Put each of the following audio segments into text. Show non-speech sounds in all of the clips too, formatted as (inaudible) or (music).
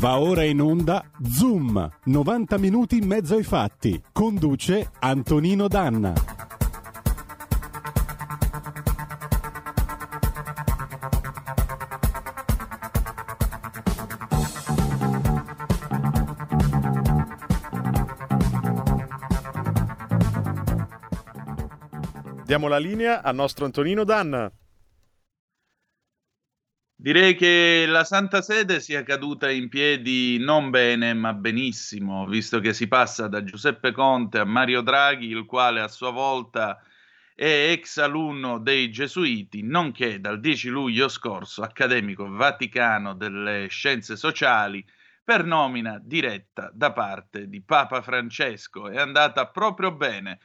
Va ora in onda Zoom, 90 minuti in mezzo ai fatti. Conduce Antonino Danna. Diamo la linea al nostro Antonino Danna. Direi che la Santa Sede sia caduta in piedi non bene, ma benissimo, visto che si passa da Giuseppe Conte a Mario Draghi, il quale a sua volta è ex alunno dei Gesuiti, nonché dal 10 luglio scorso accademico vaticano delle scienze sociali per nomina diretta da parte di Papa Francesco. È andata proprio bene.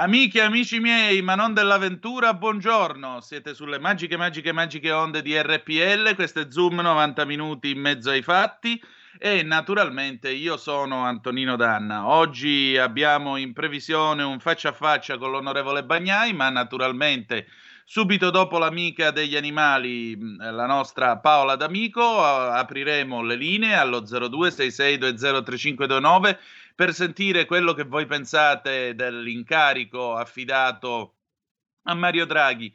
Amiche e amici miei, ma non dell'avventura, buongiorno. Siete sulle magiche, magiche, magiche onde di RPL. Questo è Zoom 90 minuti in mezzo ai fatti. E naturalmente io sono Antonino Danna. Oggi abbiamo in previsione un faccia a faccia con l'onorevole Bagnai, ma naturalmente subito dopo l'amica degli animali, la nostra Paola D'Amico, apriremo le linee allo 0266203529 per sentire quello che voi pensate dell'incarico affidato a Mario Draghi.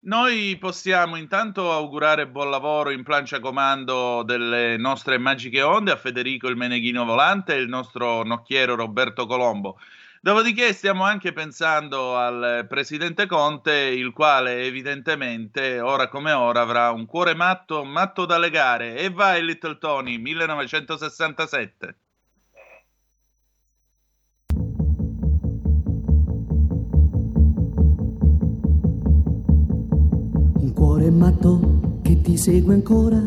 Noi possiamo intanto augurare buon lavoro in plancia comando delle nostre magiche onde a Federico il Meneghino Volante e il nostro nocchiero Roberto Colombo. Dopodiché stiamo anche pensando al presidente Conte, il quale evidentemente ora come ora avrà un cuore matto, matto da legare. E vai Little Tony, 1967. Cuore matto che ti segue ancora.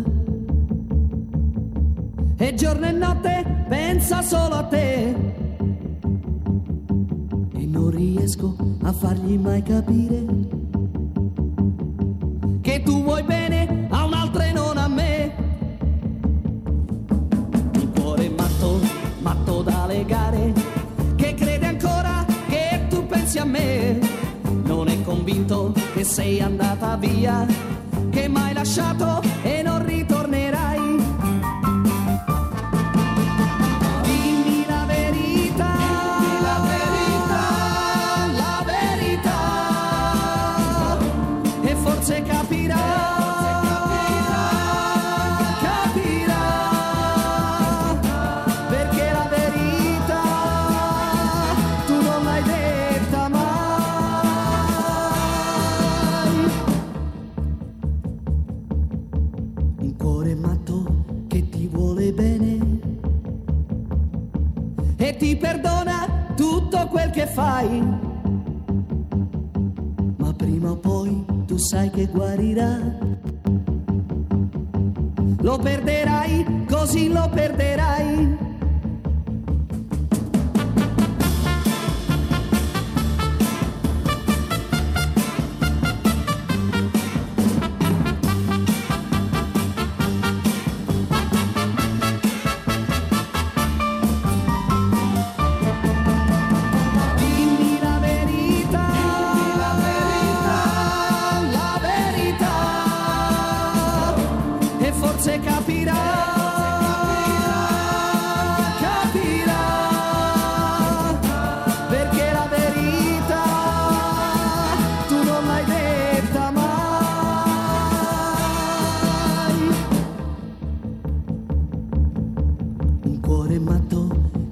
E giorno e notte pensa solo a te. E non riesco a fargli mai capire sei andata via, che m'hai lasciato fai. Ma prima o poi tu sai che guarirà. Lo perderai, così lo perderai.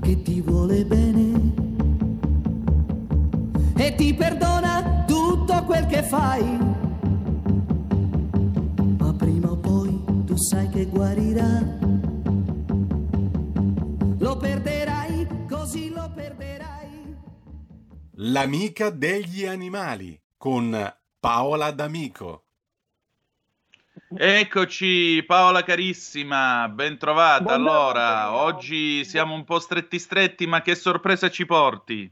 che ti vuole bene e ti perdona tutto quel che fai. Ma prima o poi tu sai che guarirà. Lo perderai, così lo perderai. L'amica degli animali con Paola D'Amico. Eccoci Paola carissima, ben trovata. Buongiorno, allora, oggi siamo un po' stretti stretti, ma che sorpresa ci porti?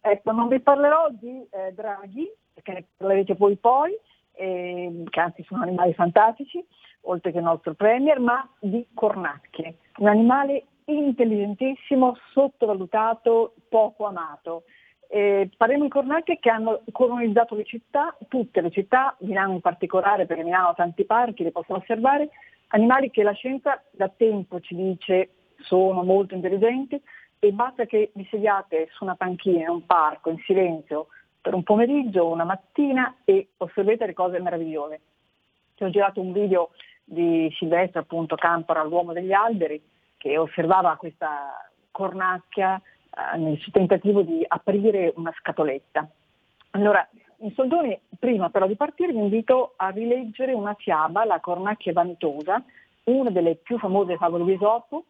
Ecco, non vi parlerò di eh, draghi, perché ne parlerete voi poi, eh, che anzi sono animali fantastici, oltre che il nostro premier, ma di cornacchie, un animale intelligentissimo, sottovalutato, poco amato. Eh, parliamo di cornacchie che hanno colonizzato le città, tutte le città, Milano in particolare, perché Milano ha tanti parchi, li possono osservare, animali che la scienza da tempo ci dice sono molto intelligenti e basta che vi sediate su una panchina in un parco in silenzio per un pomeriggio o una mattina e osservate cose meravigliose. Ti ho girato un video di Silvestre, appunto Campora, l'uomo degli alberi, che osservava questa cornacchia nel suo tentativo di aprire una scatoletta. Allora, in soldoni, prima però di partire vi invito a rileggere una fiaba, La cornacchia vanitosa, una delle più famose favole di Esopo,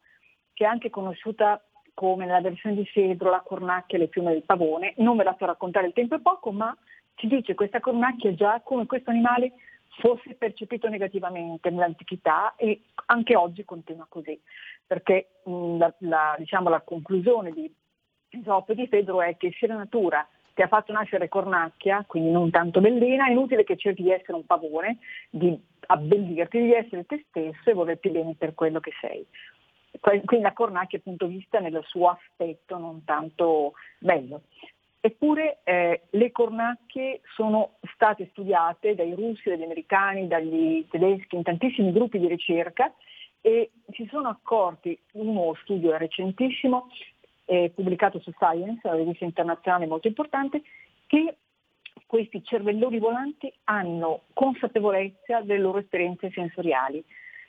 che è anche conosciuta come nella versione di Fedro, la cornacchia e le piume del pavone. Non ve la so raccontare, il tempo è poco, ma ci dice questa cornacchia già come questo animale fosse percepito negativamente nell'antichità e anche oggi continua così, perché mh, la, la- diciamo, la conclusione di Esopo di Fedro è che se la natura ti ha fatto nascere cornacchia, quindi non tanto bellina, è inutile che cerchi di essere un pavone, di abbellirti, di essere te stesso e volerti bene per quello che sei. Quindi la cornacchia è appunto vista nel suo aspetto non tanto bello. Eppure eh, le cornacchie sono state studiate dai russi, dagli americani, dagli tedeschi, in tantissimi gruppi di ricerca e si sono accorti, uno studio recentissimo, eh, pubblicato su Science, una rivista internazionale molto importante, che questi cervelloni volanti hanno consapevolezza delle loro esperienze sensoriali.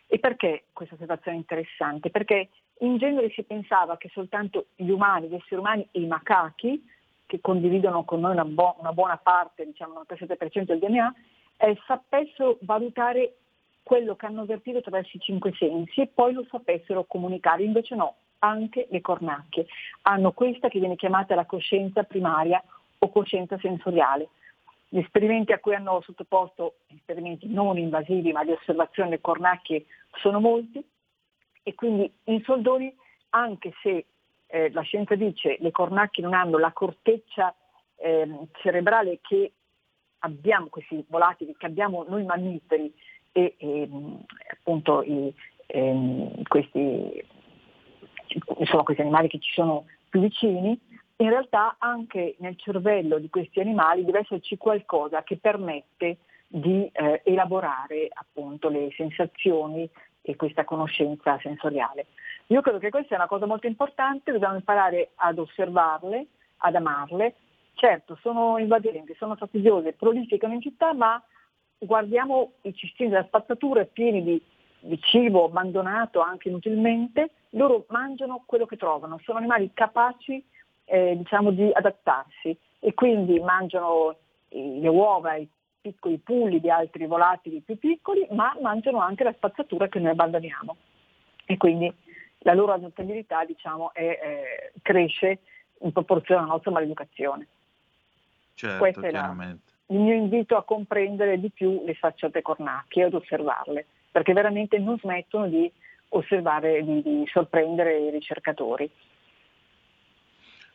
E perché questa osservazione è interessante? Perché in genere si pensava che soltanto gli umani, gli esseri umani e i macachi, che condividono con noi una, bo- una buona parte, diciamo il 97% del DNA, eh, sapessero valutare quello che hanno avvertito attraverso i cinque sensi e poi lo sapessero comunicare. Invece no, anche le cornacchie hanno questa che viene chiamata la coscienza primaria o coscienza sensoriale. Gli esperimenti a cui hanno sottoposto, esperimenti non invasivi ma di osservazione delle cornacchie, sono molti e quindi in soldoni, anche se eh, la scienza dice le cornacchie non hanno la corteccia ehm, cerebrale che abbiamo, questi volatili che abbiamo noi mammiferi e ehm, appunto i, ehm, questi, insomma, questi animali che ci sono più vicini, in realtà anche nel cervello di questi animali deve esserci qualcosa che permette di eh, elaborare appunto le sensazioni e questa conoscenza sensoriale. Io credo che questa sia una cosa molto importante, dobbiamo imparare ad osservarle, ad amarle. Certo, sono invadenti, sono fastidiose, prolificano in città, ma guardiamo i cestini della spazzatura pieni di, di cibo abbandonato anche inutilmente, loro mangiano quello che trovano, sono animali capaci eh, diciamo, di adattarsi e quindi mangiano eh, le uova, i piccoli pulli di altri volatili più piccoli, ma mangiano anche la spazzatura che noi abbandoniamo. E quindi la loro adattabilità diciamo, è, eh, cresce in proporzione alla nostra maleducazione. Certo, Questo è la-. Il mio invito a comprendere di più le facciate cornacchie e ad osservarle, perché veramente non smettono di osservare, di, di sorprendere i ricercatori.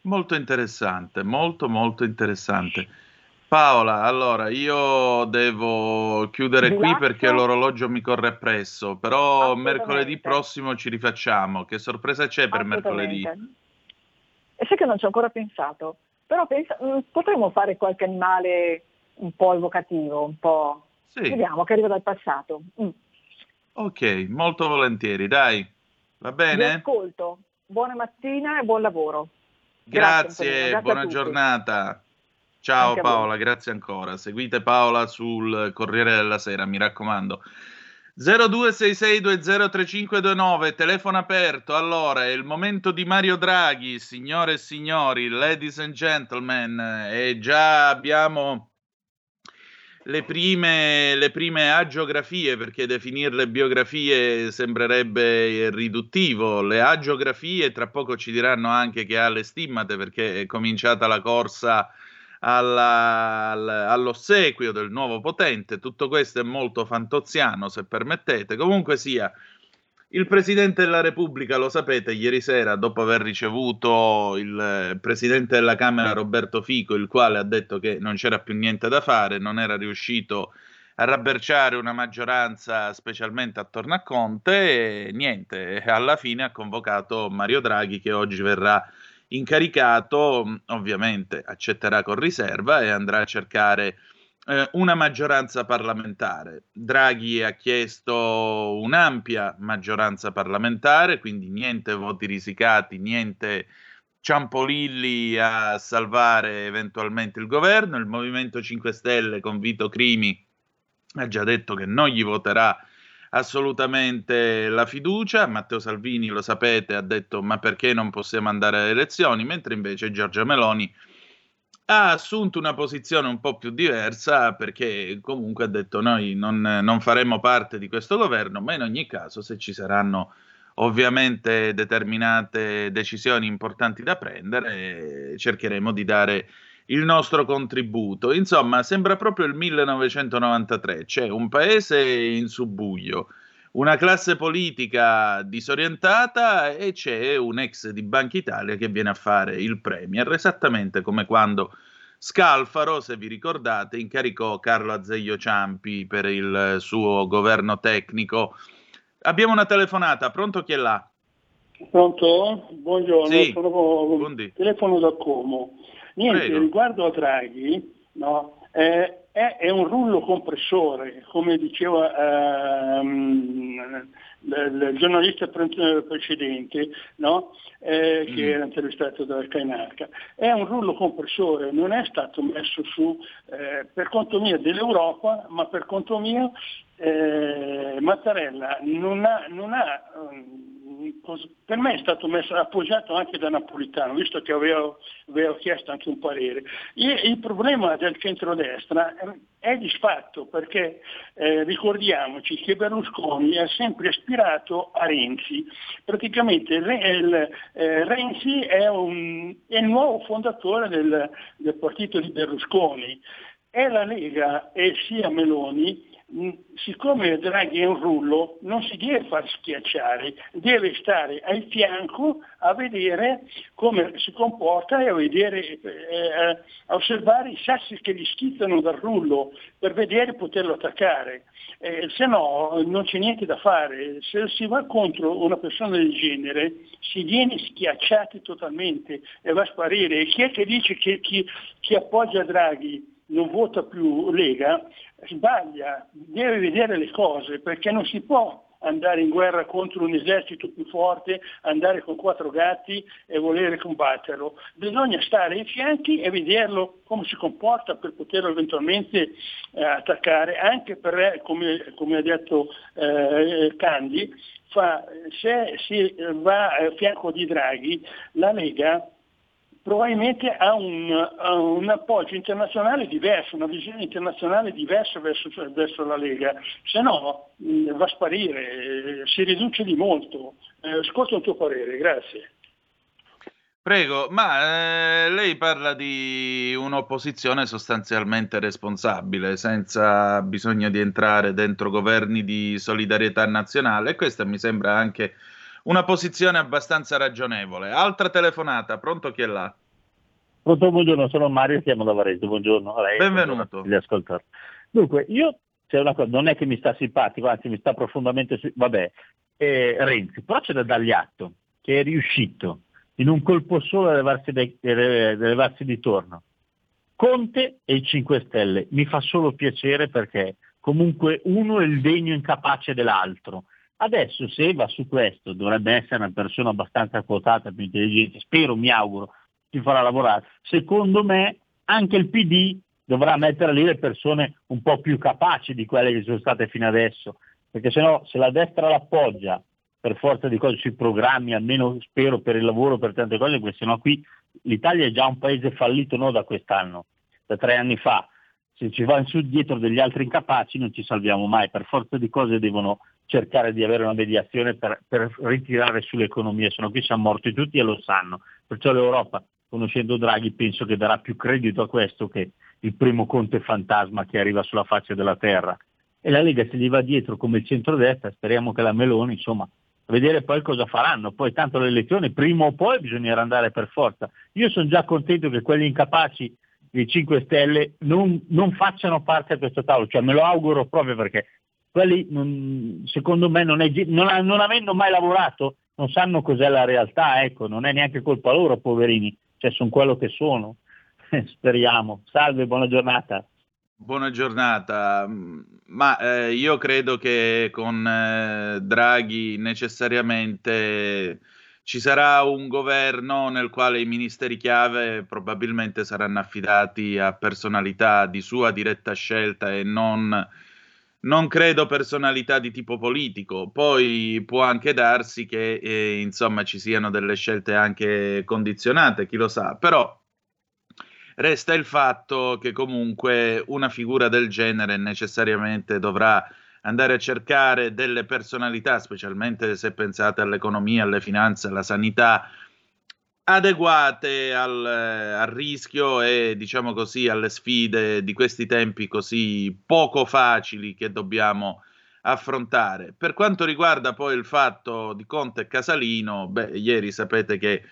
Molto interessante, molto molto interessante. Paola, allora io devo chiudere Vi qui lascio. perché l'orologio mi corre appresso, però mercoledì prossimo ci rifacciamo. Che sorpresa c'è per mercoledì? E sai che non ci ho ancora pensato, però pensa- mm, potremmo fare qualche animale un po' evocativo, un po'... Sì, Vediamo, che arriva dal passato. Mm. Ok, molto volentieri, dai. Va Vi bene? ascolto. Buona mattina e buon lavoro. Grazie, Grazie, grazie buona giornata. Ciao Anche. Paola, grazie ancora. Seguite Paola sul Corriere della Sera, mi raccomando. 0266203529, telefono aperto. Allora, è il momento di Mario Draghi, signore e signori, ladies and gentlemen, e già abbiamo le prime, le prime agiografie, perché definirle biografie sembrerebbe riduttivo. Le agiografie, tra poco ci diranno anche che ha le stimmate, perché è cominciata la corsa alla, all'ossequio del nuovo potente. Tutto questo è molto fantoziano, se permettete. Comunque sia, il Presidente della Repubblica, lo sapete, ieri sera, dopo aver ricevuto il Presidente della Camera Roberto Fico, il quale ha detto che non c'era più niente da fare, non era riuscito a rabberciare una maggioranza specialmente attorno a Conte, e niente, alla fine ha convocato Mario Draghi che oggi verrà incaricato, ovviamente accetterà con riserva e andrà a cercare eh, una maggioranza parlamentare. Draghi ha chiesto un'ampia maggioranza parlamentare, quindi niente voti risicati, niente ciampolilli a salvare eventualmente il governo. Il Movimento 5 Stelle con Vito Crimi ha già detto che non gli voterà assolutamente la fiducia. Matteo Salvini, lo sapete, ha detto ma perché non possiamo andare alle elezioni, mentre invece Giorgia Meloni ha assunto una posizione un po' più diversa perché comunque ha detto noi non, non faremo parte di questo governo, ma in ogni caso se ci saranno ovviamente determinate decisioni importanti da prendere, cercheremo di dare il nostro contributo. Insomma, sembra proprio il 1993, c'è un paese in subbuglio, una classe politica disorientata e c'è un ex di Banca Italia che viene a fare il premier, esattamente come quando Scalfaro, se vi ricordate, incaricò Carlo Azeglio Ciampi per il suo governo tecnico. Abbiamo una telefonata, pronto chi è là? Pronto? Buongiorno, sì. sono Buondì. telefono da Como. Niente, Prego. riguardo a Draghi, no, eh, è, è, un rullo compressore, come diceva ehm, il, giornalista pre- precedente, no? eh, che Mm. era intervistato da Cainarca. È un rullo compressore, non è stato messo su eh, per conto mio dell'Europa, ma per conto mio eh, Mattarella non ha, non ha um, per me è stato messo, appoggiato anche da Napolitano, visto che avevo, avevo chiesto anche un parere. Il, il problema del centrodestra è, è disfatto perché eh, ricordiamoci che Berlusconi ha sempre aspirato a Renzi. Praticamente il, eh, Renzi è, un, è, il nuovo fondatore del, del partito di Berlusconi. E la Lega e sia Meloni siccome Draghi è un rullo, non si deve far schiacciare, deve stare al fianco a vedere come si comporta e a, vedere, eh, a osservare i sassi che gli schizzano dal rullo per vedere poterlo attaccare. Eh, se no non c'è niente da fare, se si va contro una persona del genere si viene schiacciati totalmente e va a sparire. E chi è che dice che chi, chi appoggia Draghi non vota più Lega, sbaglia, deve vedere le cose perché non si può andare in guerra contro un esercito più forte, andare con quattro gatti e volere combatterlo. Bisogna stare ai fianchi e vederlo come si comporta per poterlo eventualmente eh, attaccare, anche per, come, come ha detto eh, Candi, fa, se si va a fianco di Draghi, la Lega probabilmente ha un, ha un, appoggio internazionale diverso, una visione internazionale diversa verso, verso la Lega, se no mh, va a sparire, si riduce di molto. Eh, ascolta il tuo parere, grazie. Prego, ma eh, lei parla di un'opposizione sostanzialmente responsabile, senza bisogno di entrare dentro governi di solidarietà nazionale, e questa mi sembra anche una posizione abbastanza ragionevole. Altra telefonata, pronto chi è là? Pronto, buongiorno, sono Mario, chiamo da Varese, buongiorno a lei. Benvenuto. Gli ascoltatori. Dunque, io, c'è una cosa, non è che mi sta simpatico, anzi mi sta profondamente, vabbè, eh, Renzi, però c'è da dargli atto che è riuscito in un colpo solo a levarsi, dai- a levarsi di torno. Conte e i 5 Stelle, mi fa solo piacere perché comunque uno è il degno incapace dell'altro. Adesso se va su questo dovrebbe essere una persona abbastanza quotata, più intelligente, spero, mi auguro, si farà lavorare. Secondo me anche il PD dovrà mettere lì le persone un po' più capaci di quelle che sono state fino adesso, perché se no se la destra l'appoggia per forza di cose sui programmi, almeno spero per il lavoro, per tante cose, perché sennò qui l'Italia è già un paese fallito non da quest'anno, da tre anni fa. se ci va in su dietro degli altri incapaci non ci salviamo mai, per forza di cose devono cercare di avere una mediazione per, per ritirare sull'economia, se no qui siamo morti tutti e lo sanno. Perciò l'Europa, conoscendo Draghi, penso che darà più credito a questo che il primo conte fantasma che arriva sulla faccia della terra. E la Lega se gli va dietro come il centrodestra, speriamo che la Meloni, insomma, vedere poi cosa faranno. Poi tanto le elezioni prima o poi bisognerà andare per forza. Io sono già contento che quelli incapaci dei 5 Stelle non, non facciano parte a questo tavolo, cioè me lo auguro proprio perché quelli secondo me non, è, non, non, avendo mai lavorato non sanno cos'è la realtà, ecco, non è neanche colpa loro, poverini, cioè sono quello che sono. (laughs) Speriamo. Salve, buona giornata. Buona giornata, ma eh, io credo che con eh, Draghi necessariamente ci sarà un governo nel quale i ministeri chiave probabilmente saranno affidati a personalità di sua diretta scelta e non non credo personalità di tipo politico, poi può anche darsi che eh, insomma ci siano delle scelte anche condizionate, chi lo sa, però resta il fatto che comunque una figura del genere necessariamente dovrà andare a cercare delle personalità, specialmente se pensate all'economia, alle finanze, alla sanità, adeguate al, al, rischio e diciamo così alle sfide di questi tempi così poco facili che dobbiamo affrontare. Per quanto riguarda poi il fatto di Conte e Casalino, beh, ieri sapete che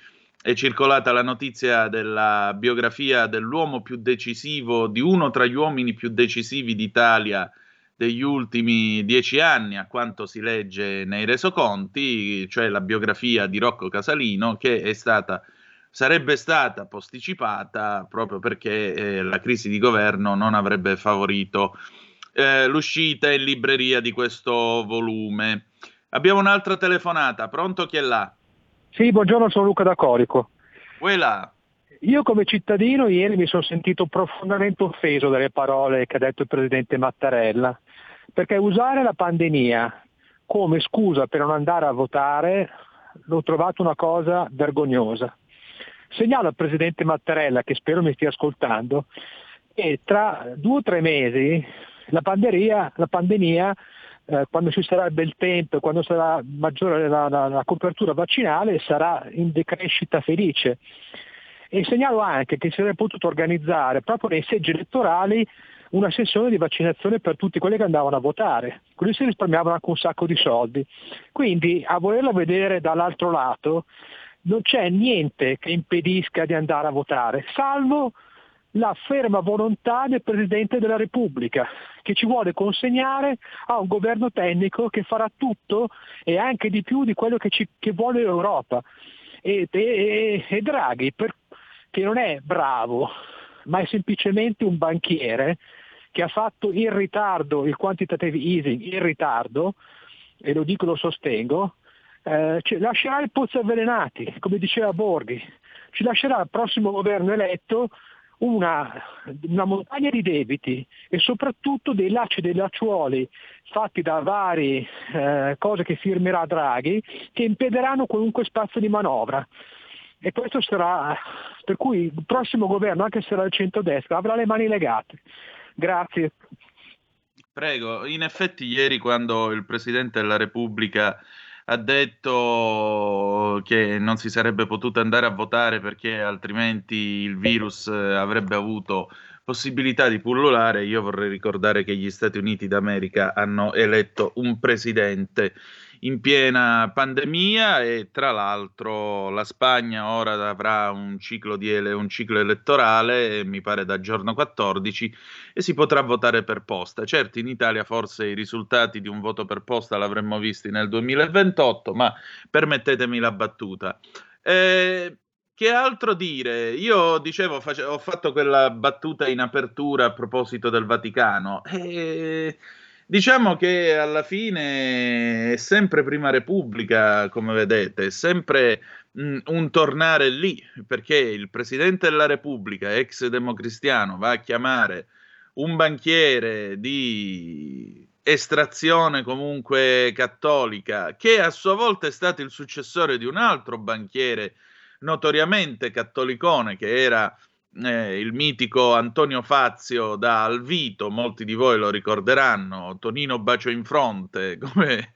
è circolata la notizia della biografia dell'uomo più decisivo, di uno tra gli uomini più decisivi d'Italia degli ultimi dieci anni, a quanto si legge nei resoconti, cioè la biografia di Rocco Casalino, che è stata, sarebbe stata posticipata proprio perché eh, la crisi di governo non avrebbe favorito eh, l'uscita in libreria di questo volume. Abbiamo un'altra telefonata, pronto chi è là? Sì, buongiorno, sono Luca da Corico. Quella. Io come cittadino ieri mi sono sentito profondamente offeso dalle parole che ha detto il Presidente Mattarella perché usare la pandemia come scusa per non andare a votare l'ho trovato una cosa vergognosa. Segnalo al Presidente Mattarella, che spero mi stia ascoltando, che tra due o tre mesi la pandemia, la pandemia eh, quando ci sarà il bel tempo, quando sarà maggiore la, la, la copertura vaccinale, sarà in decrescita felice. E segnalo anche che si sarebbe potuto organizzare proprio nei seggi elettorali una sessione di vaccinazione per tutti quelli che andavano a votare, così si risparmiavano anche un sacco di soldi. Quindi a volerla vedere dall'altro lato non c'è niente che impedisca di andare a votare, salvo la ferma volontà del Presidente della Repubblica, che ci vuole consegnare a un governo tecnico che farà tutto e anche di più di quello che, ci, che vuole l'Europa. E, e, e Draghi, per, che non è bravo, ma è semplicemente un banchiere, che ha fatto in ritardo il quantitative easing, in ritardo, e lo dico, lo sostengo, eh, ci lascerà il pozzo avvelenati, come diceva Borghi, ci lascerà il prossimo governo eletto una, una, montagna di debiti e soprattutto dei lacci e dei lacciuoli fatti da varie eh, cose che firmerà Draghi che impederanno qualunque spazio di manovra. E questo sarà, per cui il prossimo governo, anche se sarà il centrodestra, avrà le mani legate. Grazie. Prego, in effetti ieri quando il Presidente della Repubblica ha detto che non si sarebbe potuto andare a votare perché altrimenti il virus avrebbe avuto possibilità di pullulare, io vorrei ricordare che gli Stati Uniti d'America hanno eletto un presidente in piena pandemia e tra l'altro la Spagna ora avrà un ciclo, ele- un ciclo elettorale, mi pare da giorno 14, e si potrà votare per posta. Certo, in Italia forse i risultati di un voto per posta l'avremmo visti nel 2028, ma permettetemi la battuta. Eh, che altro dire? Io dicevo, face- ho fatto quella battuta in apertura a proposito del Vaticano. Eh, Diciamo che alla fine è sempre Prima Repubblica, come vedete, è sempre mh, un tornare lì, perché il Presidente della Repubblica, ex democristiano, va a chiamare un banchiere di estrazione comunque cattolica, che a sua volta è stato il successore di un altro banchiere notoriamente cattolicone, che era eh, il mitico Antonio Fazio da Alvito, molti di voi lo ricorderanno, Tonino Bacio in fronte, (laughs) come,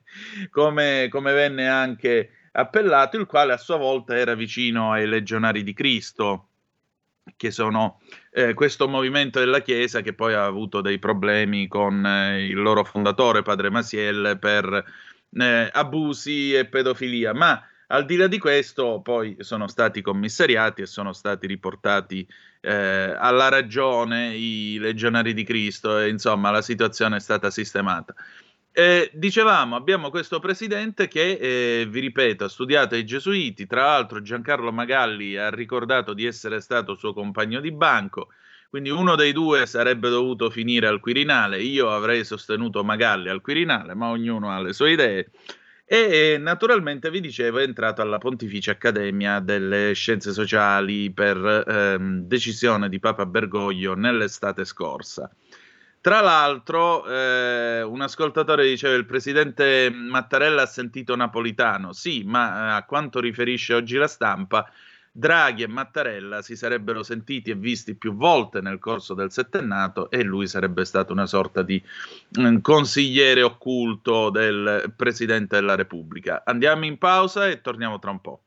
come, come venne anche appellato, il quale a sua volta era vicino ai legionari di Cristo, che sono eh, questo movimento della Chiesa che poi ha avuto dei problemi con eh, il loro fondatore, padre Masiel, per eh, abusi e pedofilia. Ma al di là di questo, poi sono stati commissariati e sono stati riportati eh, alla ragione i legionari di Cristo e insomma la situazione è stata sistemata. Eh, dicevamo, abbiamo questo presidente che, eh, vi ripeto, ha studiato ai gesuiti, tra l'altro Giancarlo Magalli ha ricordato di essere stato suo compagno di banco, quindi uno dei due sarebbe dovuto finire al Quirinale, io avrei sostenuto Magalli al Quirinale, ma ognuno ha le sue idee. E naturalmente vi dicevo è entrato alla Pontificia Accademia delle Scienze Sociali per ehm, decisione di Papa Bergoglio nell'estate scorsa. Tra l'altro, eh, un ascoltatore diceva il presidente Mattarella ha sentito Napolitano. Sì, ma eh, a quanto riferisce oggi la stampa, Draghi e Mattarella si sarebbero sentiti e visti più volte nel corso del settennato e lui sarebbe stato una sorta di eh, consigliere occulto del Presidente della Repubblica. Andiamo in pausa e torniamo tra un po'.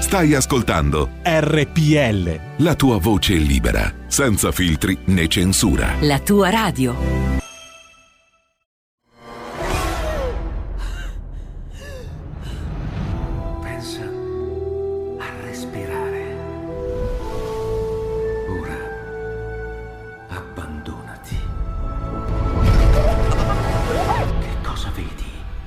Stai ascoltando RPL. La tua voce libera, senza filtri né censura. La tua radio.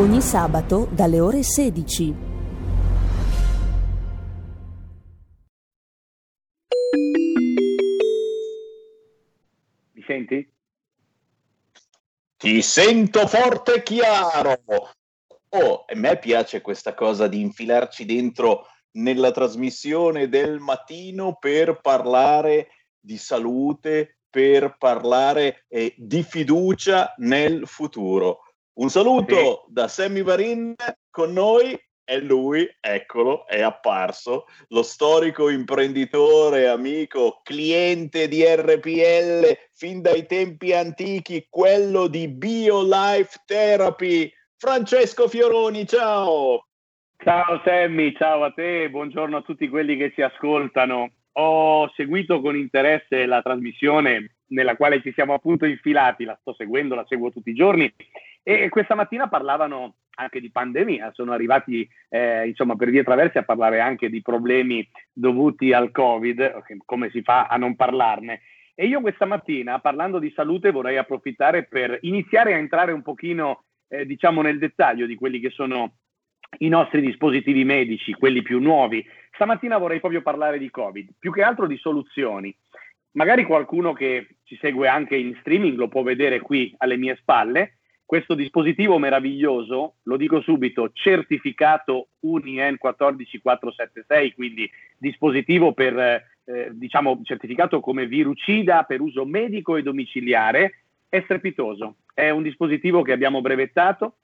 Ogni sabato dalle ore 16. Mi senti? Ti sento forte e chiaro. Oh, a me piace questa cosa di infilarci dentro nella trasmissione del mattino per parlare di salute, per parlare eh, di fiducia nel futuro. Un saluto da Sammy Varin con noi è lui, eccolo, è apparso, lo storico imprenditore, amico, cliente di RPL fin dai tempi antichi, quello di BioLife Therapy. Francesco Fioroni, ciao! Ciao Sammy, ciao a te, buongiorno a tutti quelli che ci ascoltano. Ho seguito con interesse la trasmissione nella quale ci siamo appunto infilati, la sto seguendo, la seguo tutti i giorni e questa mattina parlavano anche di pandemia, sono arrivati eh, insomma per vie traverse a parlare anche di problemi dovuti al Covid, come si fa a non parlarne. E io questa mattina, parlando di salute, vorrei approfittare per iniziare a entrare un pochino, eh, diciamo, nel dettaglio di quelli che sono i nostri dispositivi medici, quelli più nuovi. Stamattina vorrei proprio parlare di Covid, più che altro di soluzioni. Magari qualcuno che ci segue anche in streaming lo può vedere qui alle mie spalle. Questo dispositivo meraviglioso, lo dico subito, certificato UNIEN 14476, quindi dispositivo per, eh, diciamo, certificato come virucida per uso medico e domiciliare, è strepitoso. È un dispositivo che abbiamo brevettato,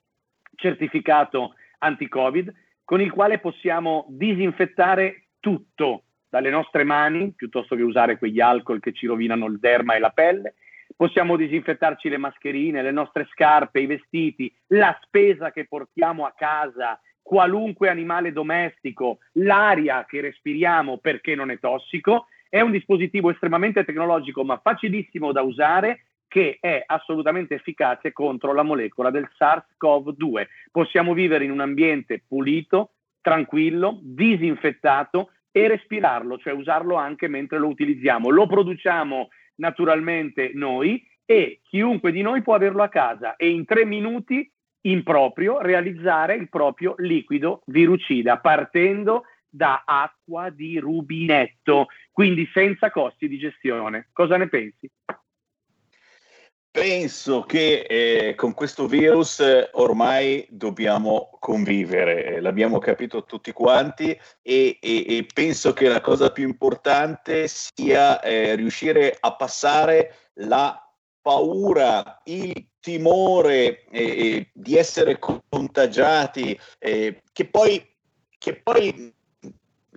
certificato anti-Covid, con il quale possiamo disinfettare tutto dalle nostre mani, piuttosto che usare quegli alcol che ci rovinano il derma e la pelle. Possiamo disinfettarci le mascherine, le nostre scarpe, i vestiti, la spesa che portiamo a casa, qualunque animale domestico, l'aria che respiriamo perché non è tossico. È un dispositivo estremamente tecnologico ma facilissimo da usare che è assolutamente efficace contro la molecola del SARS-CoV-2. Possiamo vivere in un ambiente pulito, tranquillo, disinfettato e respirarlo, cioè usarlo anche mentre lo utilizziamo. Lo produciamo naturalmente noi e chiunque di noi può averlo a casa e in tre minuti improprio realizzare il proprio liquido virucida partendo da acqua di rubinetto, quindi senza costi di gestione. Cosa ne pensi? Penso che eh, con questo virus eh, ormai dobbiamo convivere, eh, l'abbiamo capito tutti quanti e, e, e, penso che la cosa più importante sia eh, riuscire a passare la paura, il timore eh, di essere contagiati, eh, che poi, che poi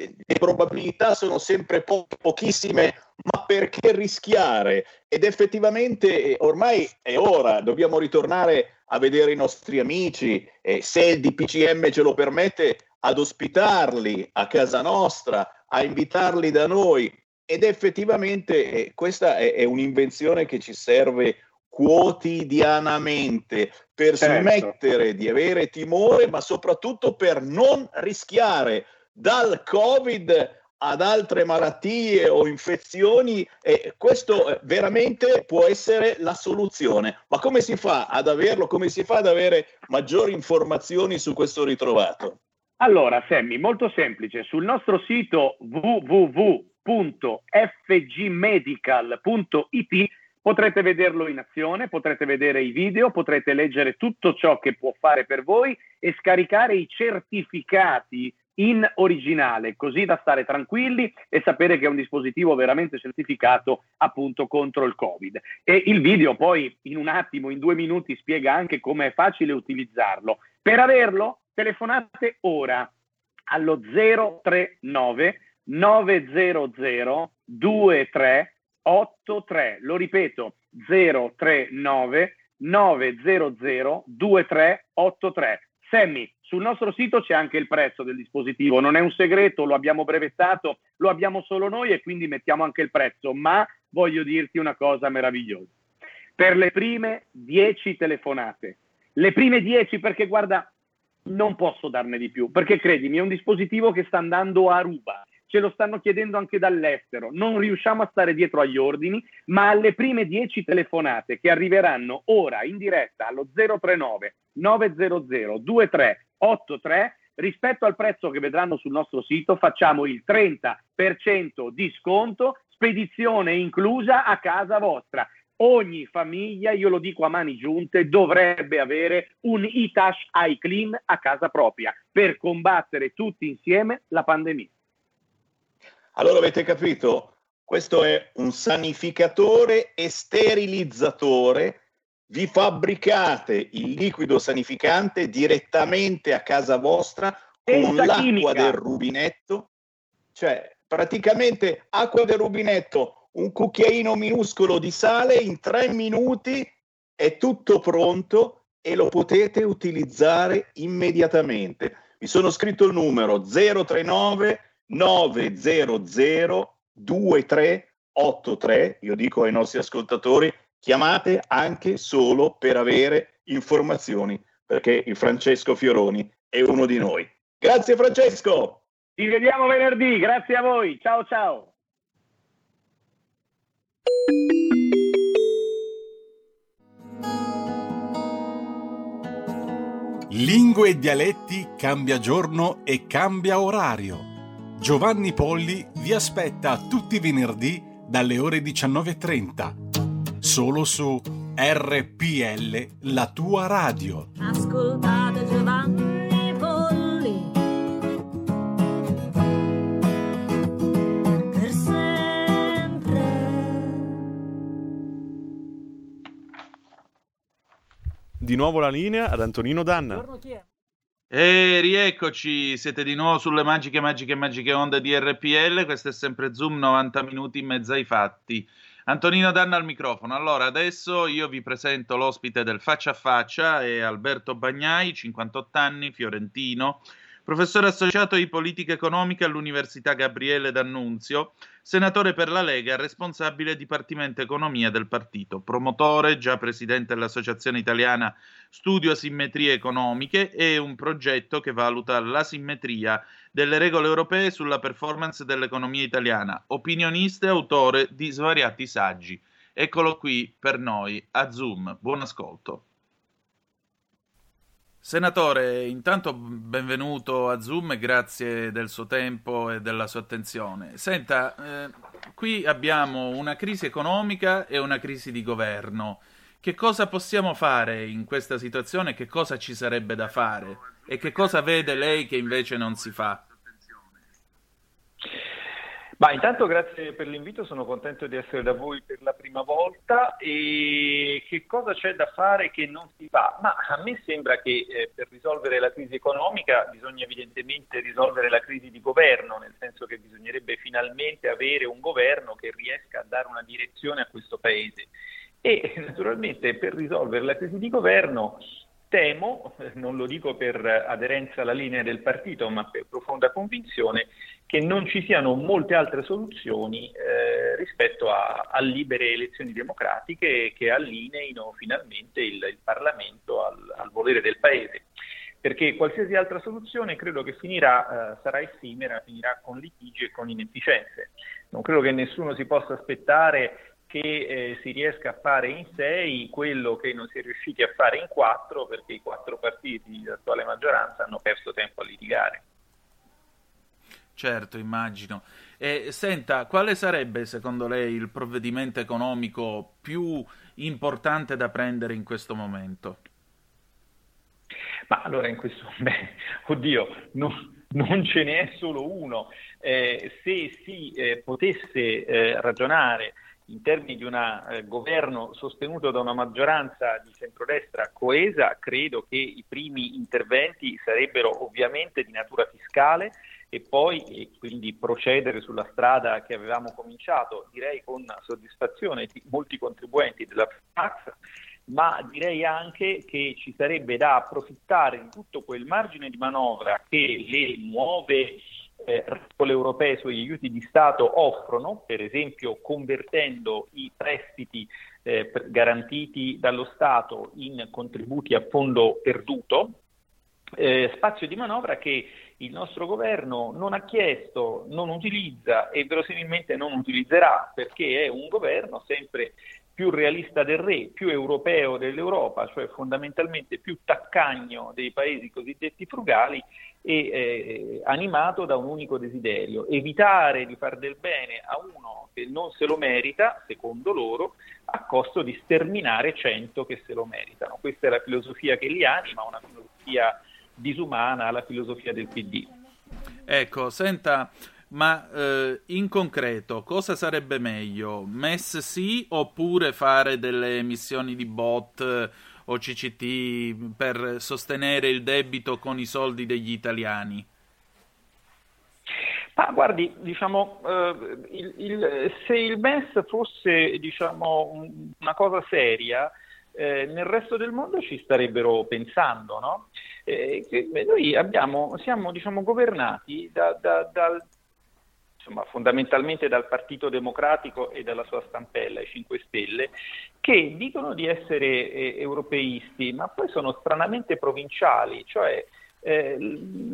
le probabilità sono sempre po- pochissime, ma perché rischiare? Ed effettivamente eh, ormai è ora, dobbiamo ritornare a vedere i nostri amici, eh, se il DPCM ce lo permette, ad ospitarli a casa nostra, a invitarli da noi. Ed effettivamente eh, questa è, è, un'invenzione che ci serve quotidianamente per certo. smettere di avere timore, ma soprattutto per non rischiare dal Covid ad altre malattie o infezioni e questo eh, veramente può essere la soluzione. Ma come si fa ad averlo? Come si fa ad avere maggiori informazioni su questo ritrovato? Allora, Sammy, molto semplice. Sul nostro sito www.fgmedical.it potrete vederlo in azione, potrete vedere i video, potrete leggere tutto ciò che può fare per voi e scaricare i certificati in originale, così da stare tranquilli e sapere che è un dispositivo veramente certificato appunto contro il Covid. E il video poi in un attimo, in due minuti, spiega anche come è facile utilizzarlo. Per averlo, telefonate ora allo 039 900 2383. Lo ripeto, 039 900 2383. Sammy, sul nostro sito c'è anche il prezzo del dispositivo, non è un segreto, lo abbiamo brevettato, lo abbiamo solo noi e quindi mettiamo anche il prezzo, ma voglio dirti una cosa meravigliosa. Per le prime 10 telefonate, le prime 10 perché guarda, non posso darne di più, perché credimi, è un dispositivo che sta andando a ruba, ce lo stanno chiedendo anche dall'estero, non riusciamo a stare dietro agli ordini, ma alle prime 10 telefonate che arriveranno ora in diretta allo 039 900 23 8,3 rispetto al prezzo che vedranno sul nostro sito facciamo il 30% di sconto, spedizione inclusa a casa vostra. Ogni famiglia, io lo dico a mani giunte, dovrebbe avere un Itash iClean a casa propria per combattere tutti insieme la pandemia. Allora avete capito? Questo è un sanificatore e sterilizzatore vi fabbricate il liquido sanificante direttamente a casa vostra con l'acqua chimica. del rubinetto, cioè praticamente acqua del rubinetto, un cucchiaino minuscolo di sale, in tre minuti è tutto pronto e lo potete utilizzare immediatamente. Vi sono scritto il numero 039 900 2383, io dico ai nostri ascoltatori chiamate anche solo per avere informazioni, perché il Francesco Fioroni è uno di noi. Grazie Francesco! Ci vediamo venerdì, grazie a voi, ciao ciao! Lingue e dialetti cambia giorno e cambia orario. Giovanni Polli vi aspetta tutti i venerdì dalle ore 19.30 solo su RPL, la tua radio. Ascoltate Giovanni Polli. Per sempre. Di nuovo la linea ad Antonino Danna. E rieccoci, siete di nuovo sulle magiche, magiche, magiche onde di RPL. Questo è sempre Zoom, 90 minuti in mezzo ai fatti. Antonino Danna al microfono. Allora, adesso io vi presento l'ospite del Faccia a Faccia, è Alberto Bagnai, 58 anni, fiorentino, professore associato di politica economica all'Università Gabriele D'Annunzio, senatore per la Lega, responsabile Dipartimento Economia del partito, promotore, già presidente dell'Associazione Italiana Studio Asimmetrie Economiche e un progetto che valuta l'asimmetria delle regole europee sulla performance dell'economia italiana, opinionista e autore di svariati saggi. Eccolo qui per noi a Zoom. Buon ascolto. Senatore, intanto benvenuto a Zoom e grazie del suo tempo e della sua attenzione. Senta, eh, qui abbiamo una crisi economica e una crisi di governo. Che cosa possiamo fare in questa situazione? Che cosa ci sarebbe da fare? E che cosa vede lei che invece non si fa? Ma intanto grazie per l'invito, sono contento di essere da voi per la prima volta e che cosa c'è da fare che non si fa? Ma a me sembra che eh, per risolvere la crisi economica bisogna evidentemente risolvere la crisi di governo, nel senso che bisognerebbe finalmente avere un governo che riesca a dare una direzione a questo Paese. E naturalmente per risolvere la crisi di governo temo, non lo dico per aderenza alla linea del partito, ma per profonda convinzione, che non ci siano molte altre soluzioni eh, rispetto a, a, libere elezioni democratiche che allineino finalmente il, il Parlamento al, al, volere del Paese. Perché qualsiasi altra soluzione credo che finirà, eh, sarà effimera, finirà con litigi e con inefficienze. Non credo che nessuno si possa aspettare che eh, si riesca a fare in sei quello che non si è riusciti a fare in quattro perché i quattro partiti di attuale maggioranza hanno perso tempo a litigare. Certo, immagino. E, senta, quale sarebbe secondo lei il provvedimento economico più importante da prendere in questo momento? Ma allora in questo (laughs) momento, oddio, non, non ce n'è solo uno. Eh, se si eh, potesse eh, ragionare in termini di un eh, governo sostenuto da una maggioranza di centrodestra coesa, credo che i primi interventi sarebbero ovviamente di natura fiscale e poi e quindi procedere sulla strada che avevamo cominciato, direi con soddisfazione di molti contribuenti della Tax, ma direi anche che ci sarebbe da approfittare di tutto quel margine di manovra che le nuove eh, regole europee sugli aiuti di Stato offrono, per esempio convertendo i prestiti eh, garantiti dallo Stato in contributi a fondo perduto, eh, spazio di manovra che il nostro governo non ha chiesto, non utilizza e verosimilmente non utilizzerà perché è un governo sempre più realista del re, più europeo dell'Europa, cioè fondamentalmente più taccagno dei paesi cosiddetti frugali e eh, animato da un unico desiderio, evitare di far del bene a uno che non se lo merita, secondo loro, a costo di sterminare cento che se lo meritano. Questa è la filosofia che li anima, una filosofia disumana, la filosofia del PD. Ecco, senta, ma eh, in concreto cosa sarebbe meglio? MES sì oppure fare delle emissioni di bot eh, o CCT per sostenere il debito con i soldi degli italiani? Ma guardi, diciamo, eh, il, il, se il MES fosse diciamo, una cosa seria, eh, nel resto del mondo ci starebbero pensando, no? Eh, noi abbiamo, siamo diciamo, governati da, da, dal, insomma, fondamentalmente dal Partito Democratico e dalla sua stampella, i 5 Stelle, che dicono di essere eh, europeisti, ma poi sono stranamente provinciali, cioè eh,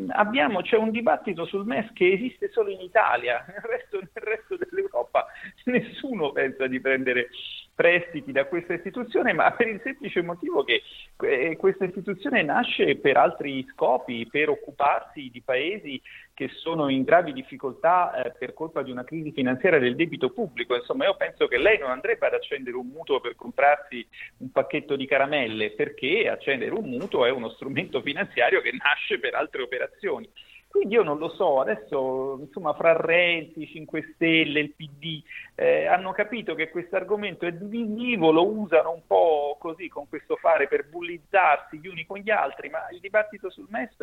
abbiamo, c'è un dibattito sul MES che esiste solo in Italia, (laughs) nel resto, nel resto dell'Europa nessuno pensa di prendere prestiti da questa istituzione, ma per il semplice motivo che eh, questa istituzione nasce per altri scopi, per occuparsi di paesi che sono in gravi difficoltà eh, per colpa di una crisi finanziaria del debito pubblico. Insomma, io penso che lei non andrebbe ad accendere un mutuo per comprarsi un pacchetto di caramelle, perché accendere un mutuo è uno strumento finanziario che nasce per altre operazioni. Quindi io non lo so, adesso insomma fra Renzi, 5 Stelle, il PD eh, hanno capito che questo argomento è divisivo, lo usano un po' così con questo fare per bullizzarsi gli uni con gli altri, ma il dibattito sul MES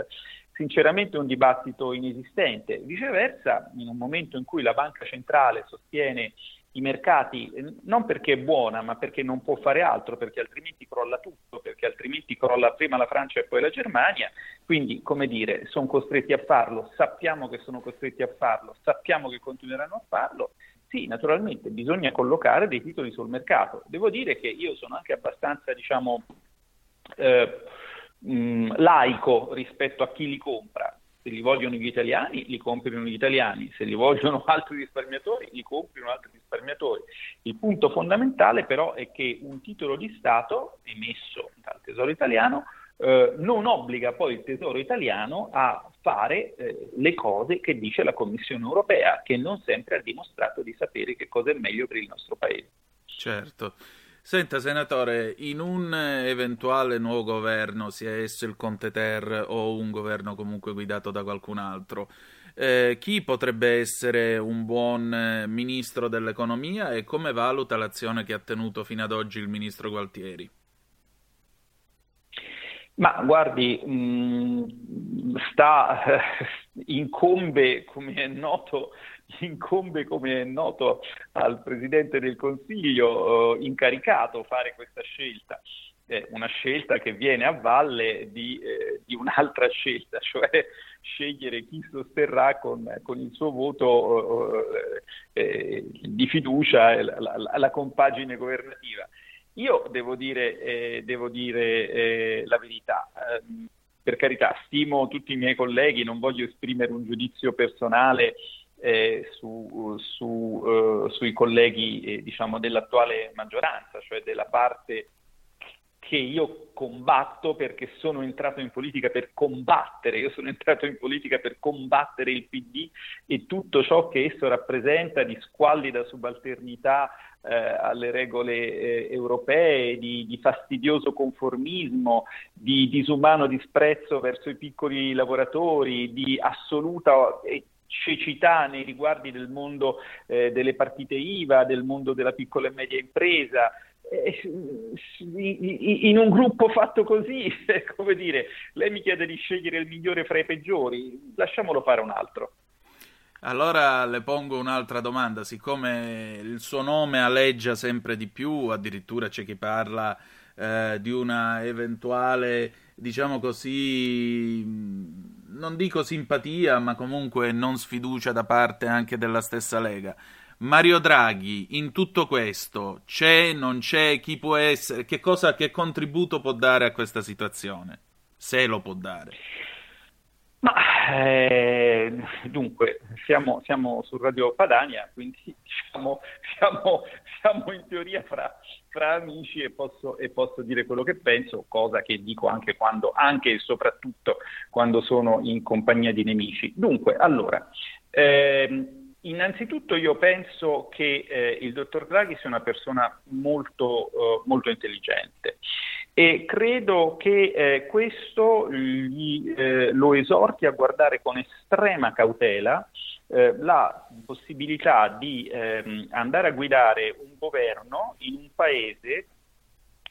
sinceramente è un dibattito inesistente. Viceversa, in un momento in cui la banca centrale sostiene i mercati non perché è buona, ma perché non può fare altro, perché altrimenti crolla tutto, perché altrimenti crolla prima la Francia e poi la Germania. Quindi, come dire, sono costretti a farlo, sappiamo che sono costretti a farlo, sappiamo che continueranno a farlo. Sì, naturalmente bisogna collocare dei titoli sul mercato. Devo dire che io sono anche abbastanza, diciamo, eh, mh, laico rispetto a chi li compra se li vogliono gli italiani, li comprino gli italiani, se li vogliono (laughs) altri risparmiatori, li comprino altri risparmiatori. Il punto fondamentale però è che un titolo di Stato emesso dal Tesoro italiano eh, non obbliga poi il Tesoro italiano a fare eh, le cose che dice la Commissione europea, che non sempre ha dimostrato di sapere che cosa è meglio per il nostro Paese. Certo. Senta, senatore, in un eventuale nuovo governo, sia esso il Conte Ter o un governo comunque guidato da qualcun altro, eh, chi potrebbe essere un buon eh, ministro dell'economia e come valuta l'azione che ha tenuto fino ad oggi il ministro Gualtieri? Ma guardi, mh, sta, eh, (laughs) incombe, come è noto, incombe, come è noto al Presidente del Consiglio eh, incaricato fare questa scelta. Una scelta che viene a valle di, eh, di un'altra scelta, (laughs) cioè scegliere chi sosterrà con, con il suo voto eh, eh di fiducia la, la, la compagine governativa. Io devo dire, eh, devo dire eh, la verità. Eh, per carità, stimo tutti i miei colleghi, non voglio esprimere un giudizio personale eh, su, su, eh, sui colleghi eh, diciamo, dell'attuale maggioranza, cioè della parte che io combatto perché sono entrato in politica per combattere, io sono entrato in politica per combattere il PD e tutto ciò che esso rappresenta di squallida subalternità eh, alle regole eh, europee, di, di, fastidioso conformismo, di disumano disprezzo verso i piccoli lavoratori, di assoluta cecità nei riguardi del mondo eh, delle partite IVA, del mondo della piccola e media impresa, eh, in un gruppo fatto così, (laughs) come dire, lei mi chiede di scegliere il migliore fra i peggiori, lasciamolo fare un altro. Allora le pongo un'altra domanda, siccome il suo nome aleggia sempre di più, addirittura c'è chi parla eh, di una eventuale, diciamo così, non dico simpatia, ma comunque non sfiducia da parte anche della stessa Lega. Mario Draghi, in tutto questo, c'è, non c'è, chi può essere, che, cosa, che contributo può dare a questa situazione? Se lo può dare. Ma eh, dunque, siamo, siamo, su Radio Padania, quindi diciamo, siamo, siamo in teoria fra, fra amici e posso, e posso, dire quello che penso, cosa che dico anche quando, anche e soprattutto quando sono in compagnia di nemici. Dunque, allora, eh, Innanzitutto io penso che eh, il dottor Draghi sia una persona molto, eh, molto intelligente e credo che eh, questo gli, eh, lo esorti a guardare con estrema cautela eh, la possibilità di ehm, andare a guidare un governo in un paese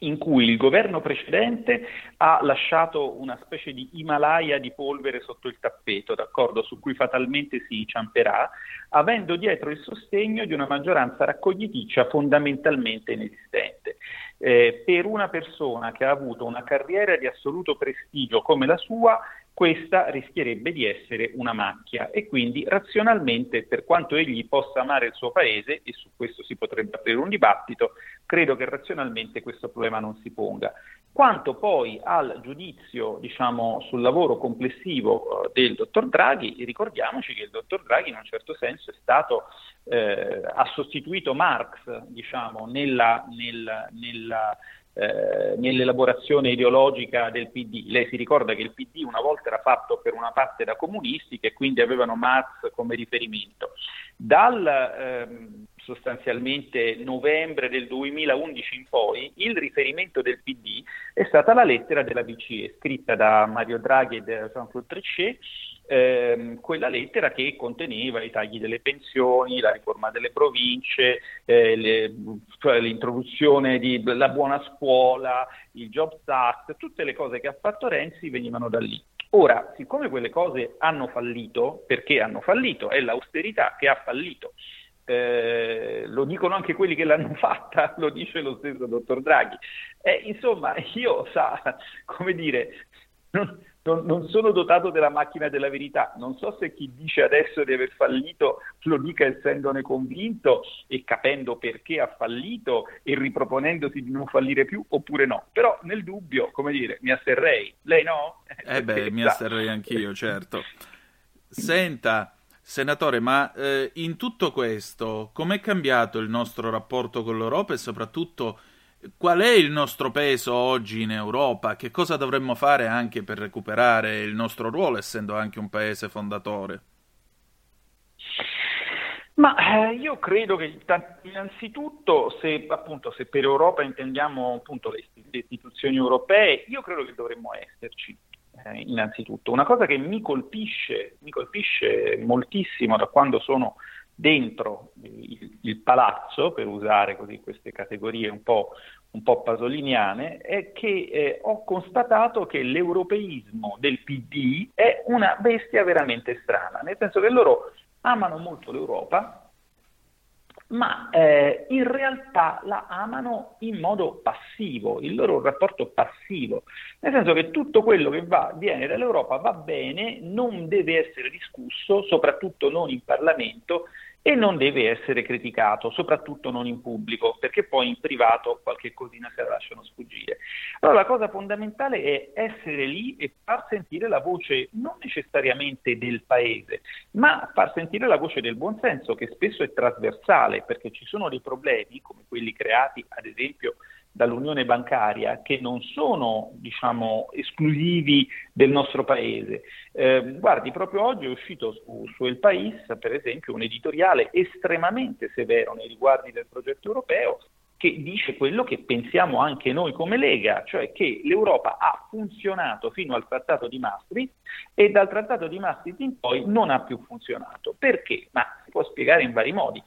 in cui il governo precedente ha lasciato una specie di Himalaya di polvere sotto il tappeto, d'accordo, su cui fatalmente si inciamperà, avendo dietro il sostegno di una maggioranza raccogliticcia fondamentalmente inesistente. Eh, per una persona che ha avuto una carriera di assoluto prestigio come la sua, questa rischierebbe di essere una macchia e quindi razionalmente, per quanto egli possa amare il suo paese, e su questo si potrebbe aprire un dibattito, credo che razionalmente questo problema non si ponga. Quanto poi al giudizio diciamo, sul lavoro complessivo eh, del dottor Draghi, ricordiamoci che il dottor Draghi in un certo senso è stato, eh, ha sostituito Marx diciamo, nella, nella, nella eh, nell'elaborazione ideologica del PD. Lei si ricorda che il PD una volta era fatto per una parte da comunisti che quindi avevano Marx come riferimento. Dal ehm, sostanzialmente novembre del 2011 in poi, il riferimento del PD è stata la lettera della BCE, scritta da Mario Draghi e da Jean-Claude Trichet, ehm, quella lettera che conteneva i tagli delle pensioni, la riforma delle province, eh, le, cioè l'introduzione della buona scuola, il Jobs Act, tutte le cose che ha fatto Renzi venivano da lì. Ora, siccome quelle cose hanno fallito, perché hanno fallito? È l'austerità che ha fallito. Eh, lo dicono anche quelli che l'hanno (laughs) fatta, lo dice lo stesso dottor Draghi. Eh, insomma, io sa, come dire, non, non, non, sono dotato della macchina della verità. Non so se chi dice adesso di aver fallito lo dica essendone convinto e capendo perché ha fallito e riproponendosi di non fallire più oppure no. Però nel dubbio, come dire, mi asserrei. Lei no? Eh beh, mi asserrei anch'io, certo. Senta, senatore, ma eh, in tutto questo com'è cambiato il nostro rapporto con l'Europa e soprattutto qual è il nostro peso oggi in Europa? Che cosa dovremmo fare anche per recuperare il nostro ruolo, essendo anche un paese fondatore? Ma eh, io credo che innanzitutto, se, appunto, se per Europa intendiamo appunto, le istituzioni europee, io credo che dovremmo esserci. Eh, innanzitutto, una cosa che mi colpisce, mi colpisce moltissimo da quando sono dentro il, il palazzo, per usare così queste categorie un po', un po pasoliniane, è che eh, ho constatato che l'europeismo del PD è una bestia veramente strana, nel senso che loro amano molto l'Europa, ma eh, in realtà la amano in modo passivo, il loro rapporto passivo, nel senso che tutto quello che va, viene dall'Europa va bene, non deve essere discusso, soprattutto non in Parlamento, e non deve essere criticato, soprattutto non in pubblico, perché poi in privato qualche cosina se la lasciano sfuggire. Allora la cosa fondamentale è essere lì e far sentire la voce non necessariamente del paese, ma far sentire la voce del buonsenso, che spesso è trasversale, perché ci sono dei problemi come quelli creati ad esempio dall'unione bancaria che non sono diciamo, esclusivi del nostro paese. Eh, guardi, proprio oggi è uscito su, su El País, per esempio, un editoriale estremamente severo nei riguardi del progetto europeo che dice quello che pensiamo anche noi come Lega, cioè che l'Europa ha funzionato fino al Trattato di Maastricht e dal Trattato di Maastricht in poi non ha più funzionato. Perché? Ma si può spiegare in vari modi.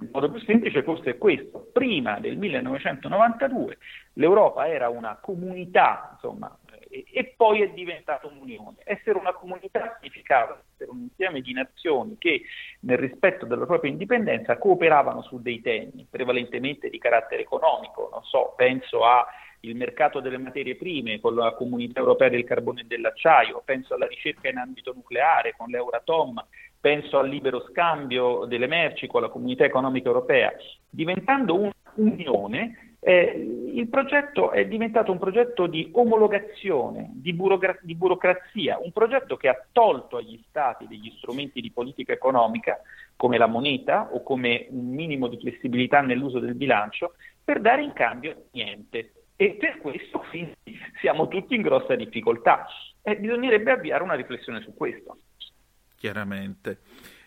Il modo più semplice forse è questo. Prima del 1992 l'Europa era una comunità, insomma, e, e poi è diventata un'unione. Essere una comunità significava essere un insieme di nazioni che nel rispetto della propria indipendenza cooperavano su dei temi, prevalentemente di carattere economico. Non so, penso a il mercato delle materie prime con la comunità europea del carbone e dell'acciaio, penso alla ricerca in ambito nucleare con l'Euratom, penso al libero scambio delle merci con la comunità economica europea, diventando un'unione, eh, il progetto è diventato un progetto di omologazione, di, burocra- di burocrazia, un progetto che ha tolto agli Stati degli strumenti di politica economica, come la moneta o come un minimo di flessibilità nell'uso del bilancio, per dare in cambio niente. E per questo quindi, siamo tutti in grossa difficoltà. E bisognerebbe avviare una riflessione su questo chiaramente.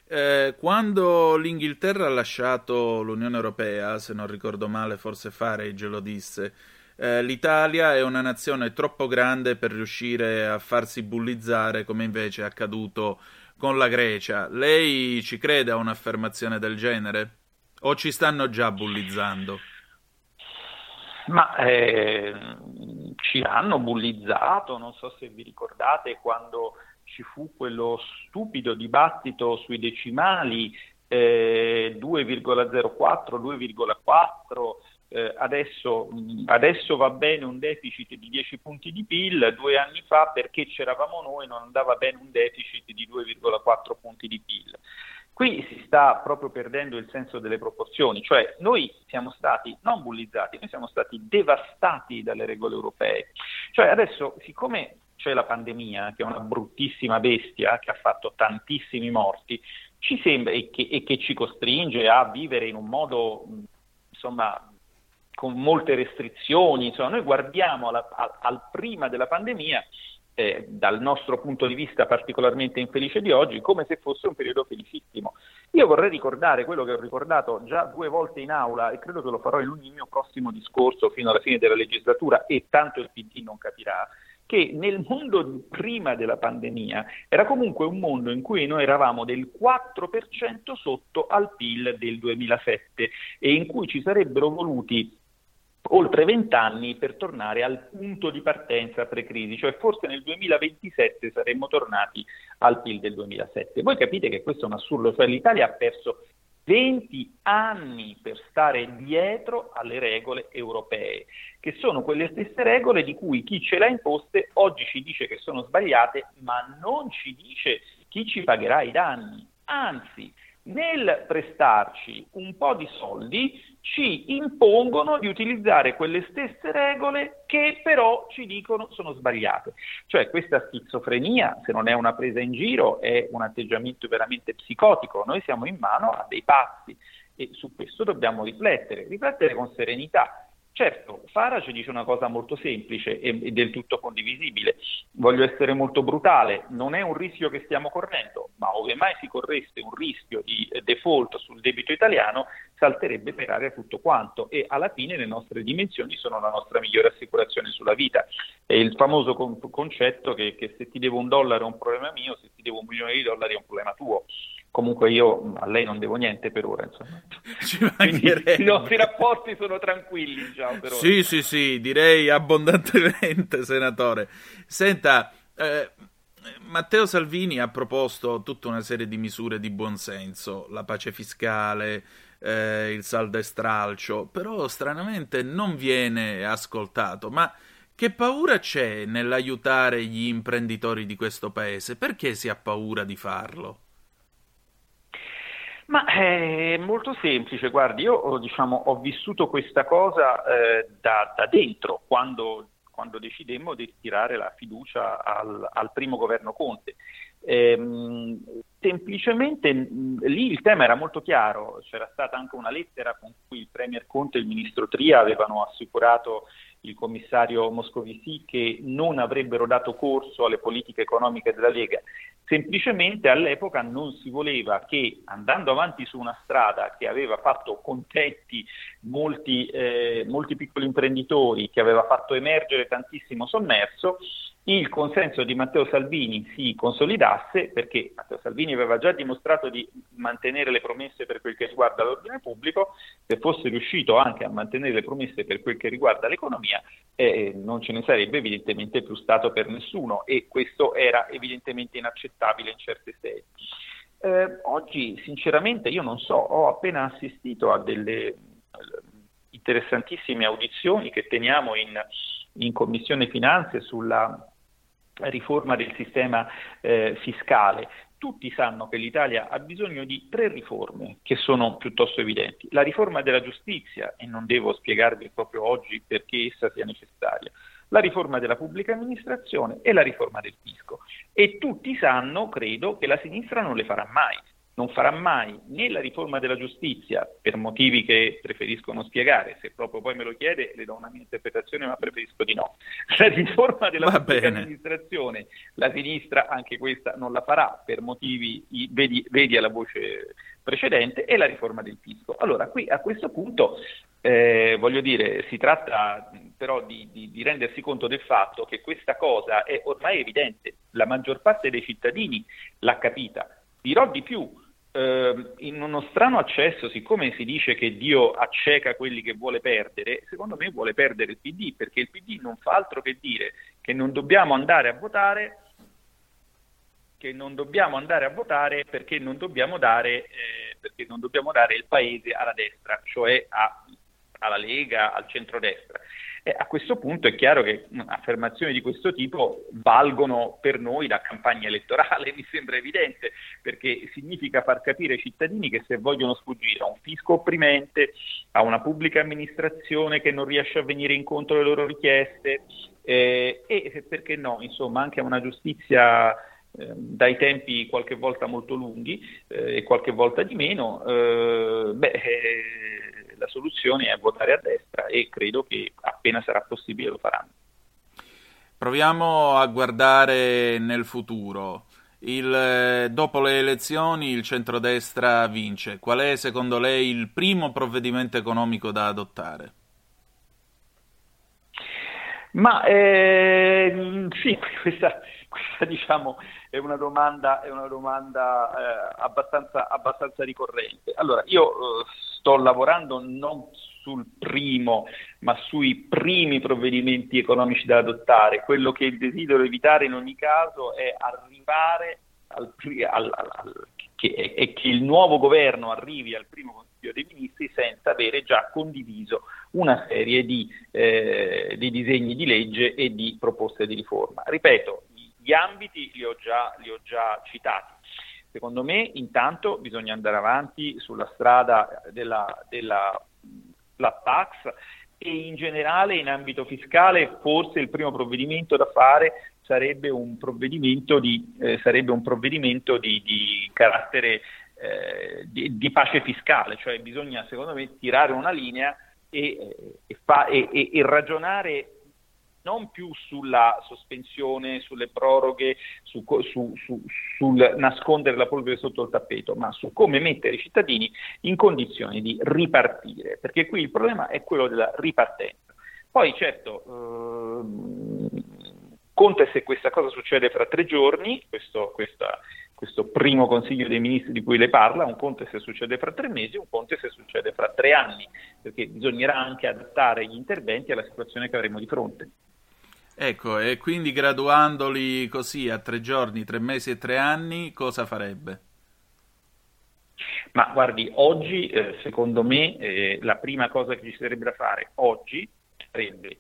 Eh, quando l'Inghilterra ha lasciato l'Unione Europea, se non ricordo male, forse Farage lo disse, eh, l'Italia è una nazione troppo grande per riuscire a farsi bullizzare come invece è accaduto con la Grecia. Lei ci crede a un'affermazione del genere? O ci stanno già bullizzando? Ma eh, ci hanno bullizzato, non so se vi ricordate quando ci fu quello stupido dibattito sui decimali, eh, 2,04, 2,4, eh, adesso, adesso, va bene un deficit di 10 punti di PIL, due anni fa perché c'eravamo noi non andava bene un deficit di 2,4 punti di PIL. Qui si sta proprio perdendo il senso delle proporzioni, cioè noi siamo stati non bullizzati, noi siamo stati devastati dalle regole europee. Cioè adesso, siccome c'è la pandemia, che è una bruttissima bestia che ha fatto tantissimi morti, ci sembra e che, e che ci costringe a vivere in un modo, insomma, con molte restrizioni. Insomma, noi guardiamo alla, al, al prima della pandemia eh, dal nostro punto di vista particolarmente infelice di oggi, come se fosse un periodo felicissimo. Io vorrei ricordare quello che ho ricordato già due volte in aula e credo che lo farò in ogni mio prossimo discorso fino alla fine della legislatura e tanto il PD non capirà che nel mondo prima della pandemia era comunque un mondo in cui noi eravamo del 4% sotto al PIL del 2007 e in cui ci sarebbero voluti oltre vent'anni per tornare al punto di partenza pre-crisi, cioè forse nel 2027 saremmo tornati al PIL del 2007. Voi capite che questo è un assurdo, cioè l'Italia ha perso 20 anni per stare dietro alle regole europee, che sono quelle stesse regole di cui chi ce le ha imposte oggi ci dice che sono sbagliate, ma non ci dice chi ci pagherà i danni. Anzi, nel prestarci un po' di soldi ci impongono di utilizzare quelle stesse regole che però ci dicono sono sbagliate. Cioè questa schizofrenia, se non è una presa in giro, è un atteggiamento veramente psicotico. Noi siamo in mano a dei pazzi e su questo dobbiamo riflettere, riflettere con serenità. Certo, Farage dice una cosa molto semplice e, del tutto condivisibile. Voglio essere molto brutale, non è un rischio che stiamo correndo, ma ove mai si corresse un rischio di default sul debito italiano, salterebbe per aria tutto quanto e alla fine le nostre dimensioni sono la nostra migliore assicurazione sulla vita. È il famoso con- concetto che, che se ti devo un dollaro è un problema mio, se ti devo un milione di dollari è un problema tuo comunque io a lei non devo niente per ora insomma. (laughs) Quindi i nostri rapporti sono tranquilli diciamo, per ora. sì sì sì direi abbondantemente (laughs) senatore senta eh, Matteo Salvini ha proposto tutta una serie di misure di buonsenso la pace fiscale eh, il saldo e stralcio però stranamente non viene ascoltato ma che paura c'è nell'aiutare gli imprenditori di questo paese? Perché si ha paura di farlo? Ma è molto semplice, guardi, io diciamo, ho vissuto questa cosa eh, da, da, dentro, quando, quando, decidemmo di tirare la fiducia al, al primo governo Conte. Ehm, semplicemente lì il tema era molto chiaro, c'era stata anche una lettera con cui il Premier Conte e il Ministro Tria avevano assicurato il commissario Moscovici che non avrebbero dato corso alle politiche economiche della Lega. Semplicemente all'epoca non si voleva che andando avanti su una strada che aveva fatto contenti molti, eh, molti piccoli imprenditori, che aveva fatto emergere tantissimo sommerso, il consenso di Matteo Salvini si consolidasse perché Matteo Salvini aveva già dimostrato di mantenere le promesse per quel che riguarda l'ordine pubblico, se fosse riuscito anche a mantenere le promesse per quel che riguarda l'economia eh, non ce ne sarebbe evidentemente più stato per nessuno e questo era evidentemente inaccettabile in certe sedi. Eh, oggi sinceramente io non so, ho appena assistito a delle eh, interessantissime audizioni che teniamo in, in Commissione Finanze sulla riforma del sistema eh, fiscale. Tutti sanno che l'Italia ha bisogno di tre riforme che sono piuttosto evidenti. La riforma della giustizia, e non devo spiegarvi proprio oggi perché essa sia necessaria, la riforma della pubblica amministrazione e la riforma del fisco. E tutti sanno, credo, che la sinistra non le farà mai non farà mai né la riforma della giustizia per motivi che preferisco non spiegare, se proprio poi me lo chiede le do una mia interpretazione ma preferisco di no. (laughs) La riforma della pubblica amministrazione, la sinistra anche questa non la farà per motivi, vedi, vedi alla voce precedente, e la riforma del fisco. Allora qui a questo punto eh, voglio dire, si tratta però di, di, di, rendersi conto del fatto che questa cosa è ormai evidente, la maggior parte dei cittadini l'ha capita. Dirò di più, eh, in uno strano accesso, siccome si dice che Dio acceca quelli che vuole perdere, secondo me vuole perdere il PD, perché il PD non fa altro che dire che non dobbiamo andare a votare che non dobbiamo andare a votare perché non dobbiamo dare, eh, perché non dobbiamo dare il paese alla destra, cioè a, alla Lega, al centrodestra. E a questo punto è chiaro che affermazioni di questo tipo valgono per noi da campagna elettorale, (laughs) mi sembra evidente, perché significa far capire ai cittadini che se vogliono sfuggire a un fisco opprimente, a una pubblica amministrazione che non riesce a venire incontro alle loro richieste eh, e perché no, insomma, anche a una giustizia eh, dai tempi qualche volta molto lunghi eh, e qualche volta di meno, eh, beh, la soluzione è votare a destra e credo che appena sarà possibile lo faranno. Proviamo a guardare nel futuro. Il, dopo le elezioni il centrodestra vince. Qual è secondo lei il primo provvedimento economico da adottare? Ma eh, sì, (laughs) questa, questa diciamo, è una domanda, è una domanda eh, abbastanza, abbastanza, ricorrente. Allora, io eh, sto lavorando non sul primo, ma sui primi provvedimenti economici da adottare. Quello che desidero evitare in ogni caso è arrivare al, al, al, che, è che il nuovo governo arrivi al primo Consiglio dei Ministri senza avere già condiviso una serie di, eh, di disegni di legge e di proposte di riforma. Ripeto, gli ambiti li ho già, li ho già citati. Secondo me intanto bisogna andare avanti sulla strada della, della flat tax e in generale in ambito fiscale forse il primo provvedimento da fare sarebbe un provvedimento di, eh, un provvedimento di, di carattere eh, di, di, pace fiscale, cioè bisogna secondo me tirare una linea e, e, fa, e, e ragionare non più sulla sospensione, sulle proroghe, su, su, su, sul nascondere la polvere sotto il tappeto, ma su come mettere i cittadini in condizioni di ripartire, perché qui il problema è quello della ripartenza. Poi certo, ehm, conta se questa cosa succede fra tre giorni, questo, questa, questo primo Consiglio dei Ministri di cui lei parla, un conto è se succede fra tre mesi, un conto è se succede fra tre anni, perché bisognerà anche adattare gli interventi alla situazione che avremo di fronte. Ecco, e quindi graduandoli così a tre giorni, tre mesi e tre anni, cosa farebbe? Ma guardi, oggi eh, secondo me eh, la prima cosa che ci sarebbe da fare oggi sarebbe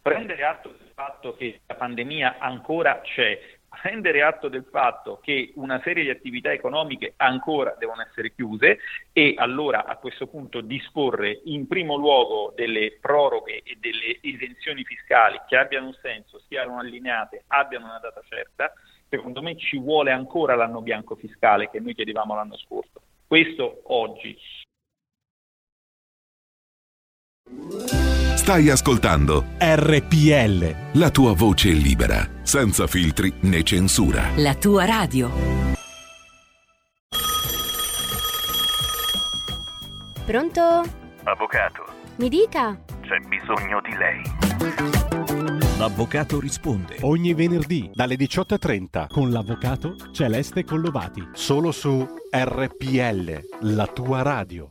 prendere atto del fatto che la pandemia ancora c'è, prendere atto del fatto che una serie di attività economiche ancora devono essere chiuse e allora a questo punto disporre in primo luogo delle proroghe e delle esenzioni fiscali che abbiano un senso, siano allineate, abbiano una data certa, secondo me ci vuole ancora l'anno bianco fiscale che noi chiedevamo l'anno scorso. Questo oggi. Stai ascoltando RPL. la tua voce libera, senza filtri né censura. La tua radio. Pronto? Avvocato, Mi dica. c'è bisogno di lei. L'avvocato risponde ogni venerdì dalle 18.30 con l'avvocato Celeste Collovati. Solo su RPL, la tua radio.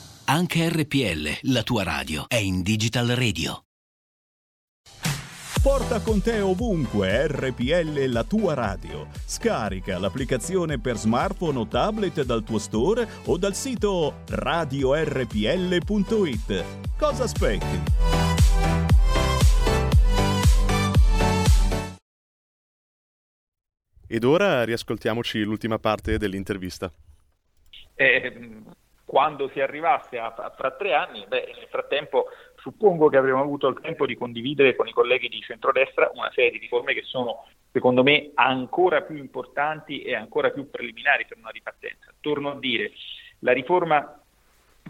Anche RPL, la tua radio, è in Digital Radio. Porta con te ovunque RPL la tua radio. Scarica l'applicazione per smartphone o tablet dal tuo store o dal sito radiorpl.it. Cosa aspetti? Ed ora riascoltiamoci l'ultima parte dell'intervista. Eh, quando si arrivasse a, a- fra tre anni, beh, nel frattempo suppongo che avremo avuto il tempo di condividere con i colleghi di centrodestra una serie di riforme che sono, secondo me, ancora più importanti e ancora più preliminari per una ripartenza. Torno a dire, la riforma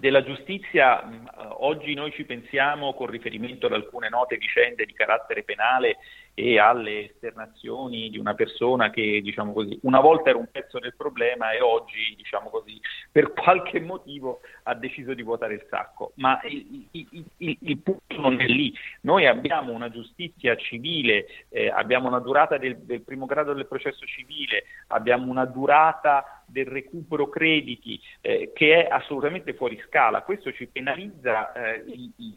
della giustizia, mh, oggi noi ci pensiamo con riferimento ad alcune note vicende di carattere penale e alle esternazioni di una persona che, diciamo così, una volta era un pezzo del problema e oggi, diciamo così, per (laughs) qualche motivo ha deciso di vuotare il sacco. Ma il, il- il- il punto non è lì. Noi abbiamo una giustizia civile, eh, abbiamo una durata del, del primo grado del processo civile, abbiamo una durata del recupero crediti eh, che è assolutamente fuori scala. Questo ci penalizza eh,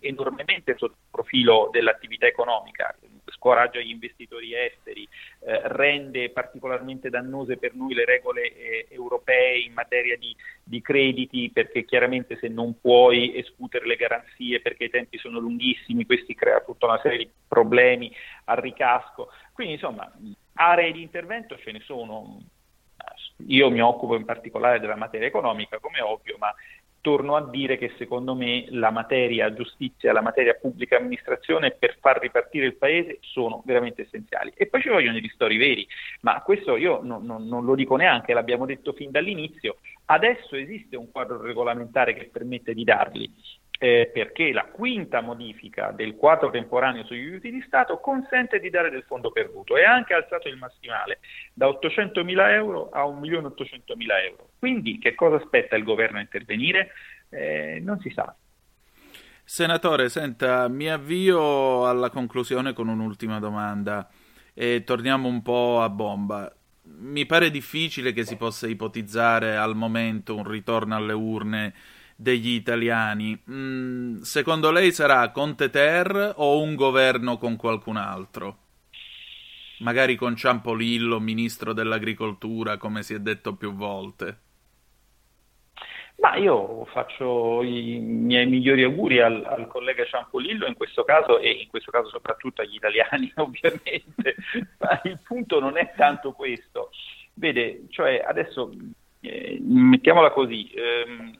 enormemente sotto il profilo dell'attività economica, scoraggia gli investitori esteri, eh, rende particolarmente dannose per noi le regole eh, europee in materia di, di crediti, perché chiaramente se non puoi escutere le garanzie perché i tempi sono lunghissimi, questi crea tutta una serie di problemi al ricasco. Quindi insomma, aree di intervento ce ne sono. Io mi occupo in particolare della materia economica, come ovvio, ma torno a dire che secondo me la materia giustizia la materia pubblica amministrazione per far ripartire il paese sono veramente essenziali. E poi ci vogliono i ristori veri, ma questo io non, non- non lo dico neanche, l'abbiamo detto fin dall'inizio. Adesso esiste un quadro regolamentare che permette di darli. Eh, perché la quinta modifica del quadro temporaneo sugli aiuti di Stato consente di dare del fondo perduto e ha anche alzato il massimale da 800.000 euro a 1.800.000 euro. Quindi che cosa aspetta il governo a intervenire? Eh, non si sa. Senatore, senta, mi avvio alla conclusione con un'ultima domanda e torniamo un po' a bomba. Mi pare difficile che si possa ipotizzare al momento un ritorno alle urne degli italiani. Mm, secondo lei sarà Conte Ter o un governo con qualcun altro? Magari con Ciampolillo, ministro dell'agricoltura, come si è detto più volte. Ma io faccio i miei migliori auguri al, al, collega Ciampolillo in questo caso e in questo caso soprattutto agli italiani (laughs) ovviamente, ma il punto non è tanto questo. Vede, cioè adesso eh, mettiamola così, ehm,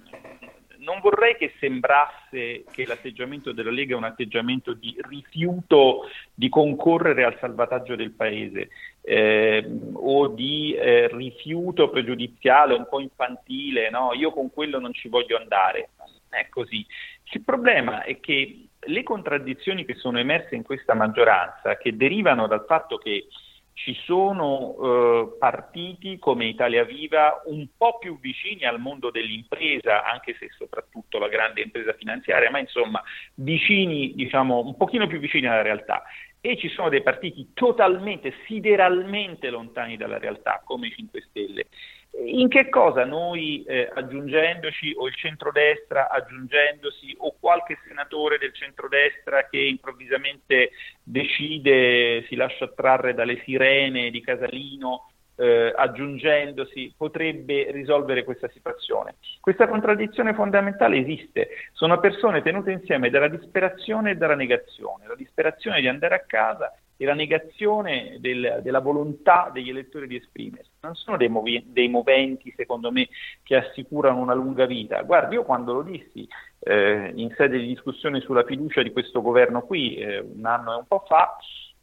non vorrei che sembrasse che l'atteggiamento della Lega è un atteggiamento di rifiuto di concorrere al salvataggio del Paese eh, o di eh, rifiuto pregiudiziale un po' infantile, no? io con quello non ci voglio andare. Non è così. Il problema è che le contraddizioni che sono emerse in questa maggioranza, che derivano dal fatto che ci sono eh, partiti come Italia Viva un po' più vicini al mondo dell'impresa, anche se soprattutto la grande impresa finanziaria, ma insomma vicini, diciamo, un pochino più vicini alla realtà. E ci sono dei partiti totalmente, sideralmente lontani dalla realtà, come i 5 Stelle. In che cosa noi eh, aggiungendoci o il centrodestra aggiungendosi o qualche senatore del centrodestra che improvvisamente decide, si lascia attrarre dalle sirene di Casalino eh, aggiungendosi potrebbe risolvere questa situazione. Questa contraddizione fondamentale esiste, sono persone tenute insieme dalla disperazione e dalla negazione, la disperazione di andare a casa e la negazione del, della volontà degli elettori di esprimersi. Non sono dei, movi- dei, moventi, secondo me, che assicurano una lunga vita. Guardi, io quando lo dissi eh, in sede di discussione sulla fiducia di questo governo qui, eh, un anno e un po' fa,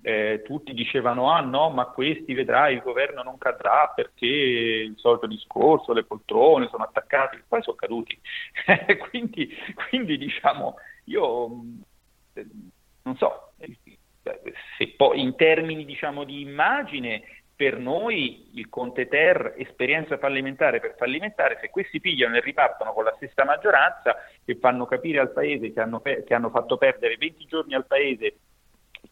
eh, tutti dicevano ah no, ma questi vedrai il governo non cadrà perché il solito discorso, le poltrone sono attaccati, poi sono caduti. (laughs) quindi, quindi diciamo, io eh, non so, poi in termini diciamo, di immagine, per noi il Conte Ter, esperienza fallimentare per fallimentare, se questi pigliano e ripartono con la stessa maggioranza e fanno capire al Paese che hanno, che hanno fatto perdere 20 giorni al Paese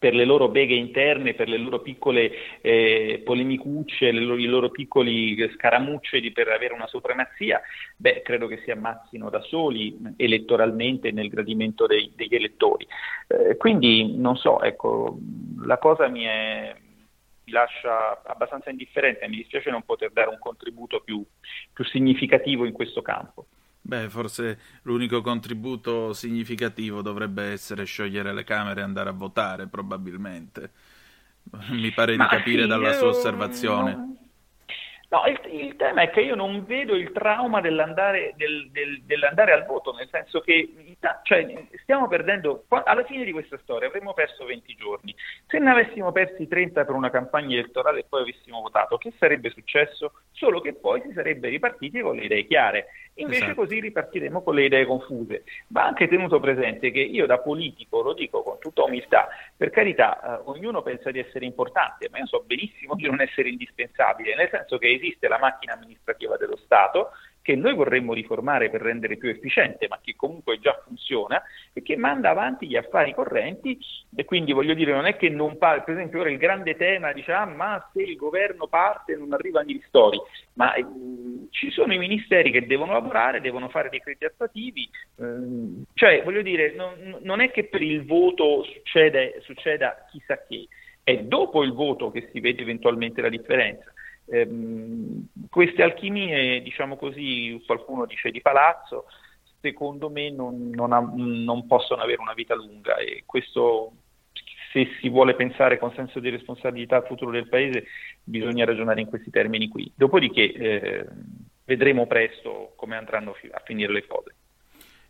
per le loro beghe interne, per le loro piccole eh, polemicucce, le loro, i loro piccoli scaramucce per avere una supremazia, beh, credo che si ammazzino da soli elettoralmente nel gradimento dei, degli elettori. Eh, quindi non so, ecco, la cosa mi, è, lascia abbastanza indifferente, mi dispiace non poter dare un contributo più, più significativo in questo campo. Beh, forse l'unico contributo significativo dovrebbe essere sciogliere le Camere e andare a votare, probabilmente. Mi pare Ma di capire sì, dalla sua osservazione. non- No, il, il tema è che io non vedo il trauma dell'andare, del- del- dell'andare al voto, nel senso che cioè, stiamo perdendo, alla fine di questa storia avremmo perso 20 giorni. Se ne avessimo persi 30 per una campagna elettorale e poi avessimo votato, che sarebbe successo? Solo che poi si sarebbe ripartiti con le idee chiare. Invece Esatto. così ripartiremo con le idee confuse. Va anche tenuto presente che io da politico, lo dico con tutta umiltà, per carità, eh, ognuno pensa di essere importante, ma io so benissimo di non essere indispensabile, nel senso che esiste la macchina amministrativa dello Stato che noi vorremmo riformare per rendere più efficiente, ma che comunque già funziona e che manda avanti gli affari correnti e quindi voglio dire non è che non parte, per esempio ora il grande tema dice ah, ma se il governo parte non arrivano i ristori, ma eh, ci sono i ministeri che devono lavorare, devono fare decreti attuativi, ehm, cioè voglio dire non, non è che per il voto succede, succeda chissà che, è dopo il voto che si vede eventualmente la differenza. Ehm, queste alchimie, diciamo così, qualcuno dice di palazzo, secondo me non, non ha- non possono avere una vita lunga e questo, se si vuole pensare con senso di responsabilità al futuro del Paese, bisogna ragionare in questi termini qui. Dopodiché eh, vedremo presto come andranno a finire le cose.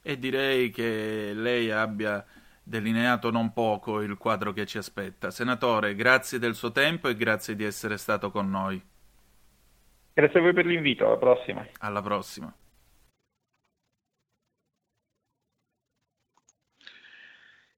E direi che lei abbia delineato non poco il quadro che ci aspetta. Senatore, grazie del suo tempo e grazie di essere stato con noi. Grazie a voi per l'invito, alla prossima. Alla prossima.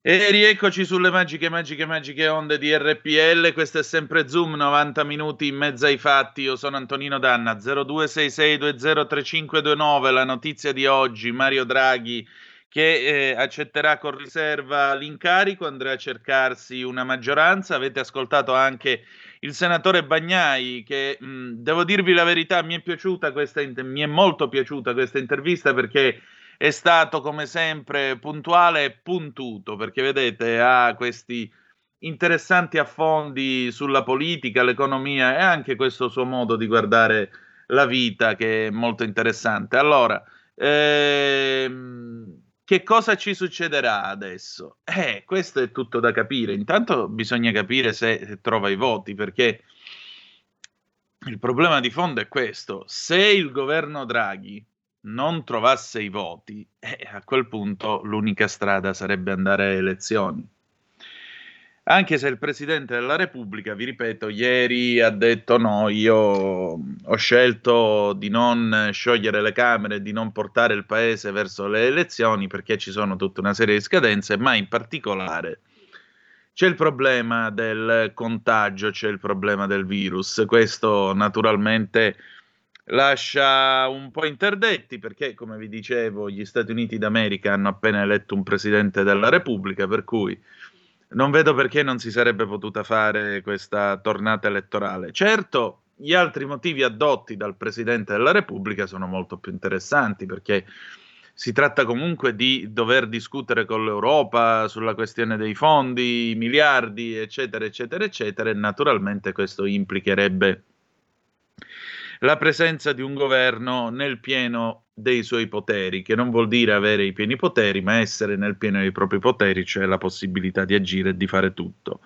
E rieccoci sulle magiche, magiche, magiche onde di RPL. Questo è sempre Zoom, 90 minuti in mezzo ai fatti. Io sono Antonino Danna, 0266203529. La notizia di oggi, Mario Draghi che eh, accetterà con riserva l'incarico, andrà a cercarsi una maggioranza. Avete ascoltato anche il senatore Bagnai che mh, devo dirvi la verità, mi è piaciuta questa mi è molto piaciuta questa intervista perché è stato come sempre puntuale e puntuto, perché vedete ha questi interessanti affondi sulla politica, l'economia e anche questo suo modo di guardare la vita che è molto interessante. Allora, Ehm, che cosa ci succederà adesso? Eh, questo è tutto da capire. Intanto bisogna capire se, trova i voti, perché il problema di fondo è questo. Se il governo Draghi non trovasse i voti, eh, a quel punto l'unica strada sarebbe andare a elezioni. Anche se il Presidente della Repubblica, vi ripeto, ieri ha detto no, io ho scelto di non sciogliere le Camere, di non portare il Paese verso le elezioni perché ci sono tutta una serie di scadenze, ma in particolare c'è il problema del contagio, c'è il problema del virus. Questo naturalmente lascia un po' interdetti perché, come vi dicevo, gli Stati Uniti d'America hanno appena eletto un Presidente della Repubblica, per cui non vedo perché non si sarebbe potuta fare questa tornata elettorale. Certo, gli altri motivi addotti dal Presidente della Repubblica sono molto più interessanti perché si tratta comunque di dover discutere con l'Europa sulla questione dei fondi, miliardi, eccetera, eccetera, eccetera, e naturalmente questo implicherebbe la presenza di un governo nel pieno dei suoi poteri, che non vuol dire avere i pieni poteri, ma essere nel pieno dei propri poteri, cioè la possibilità di agire e di fare tutto.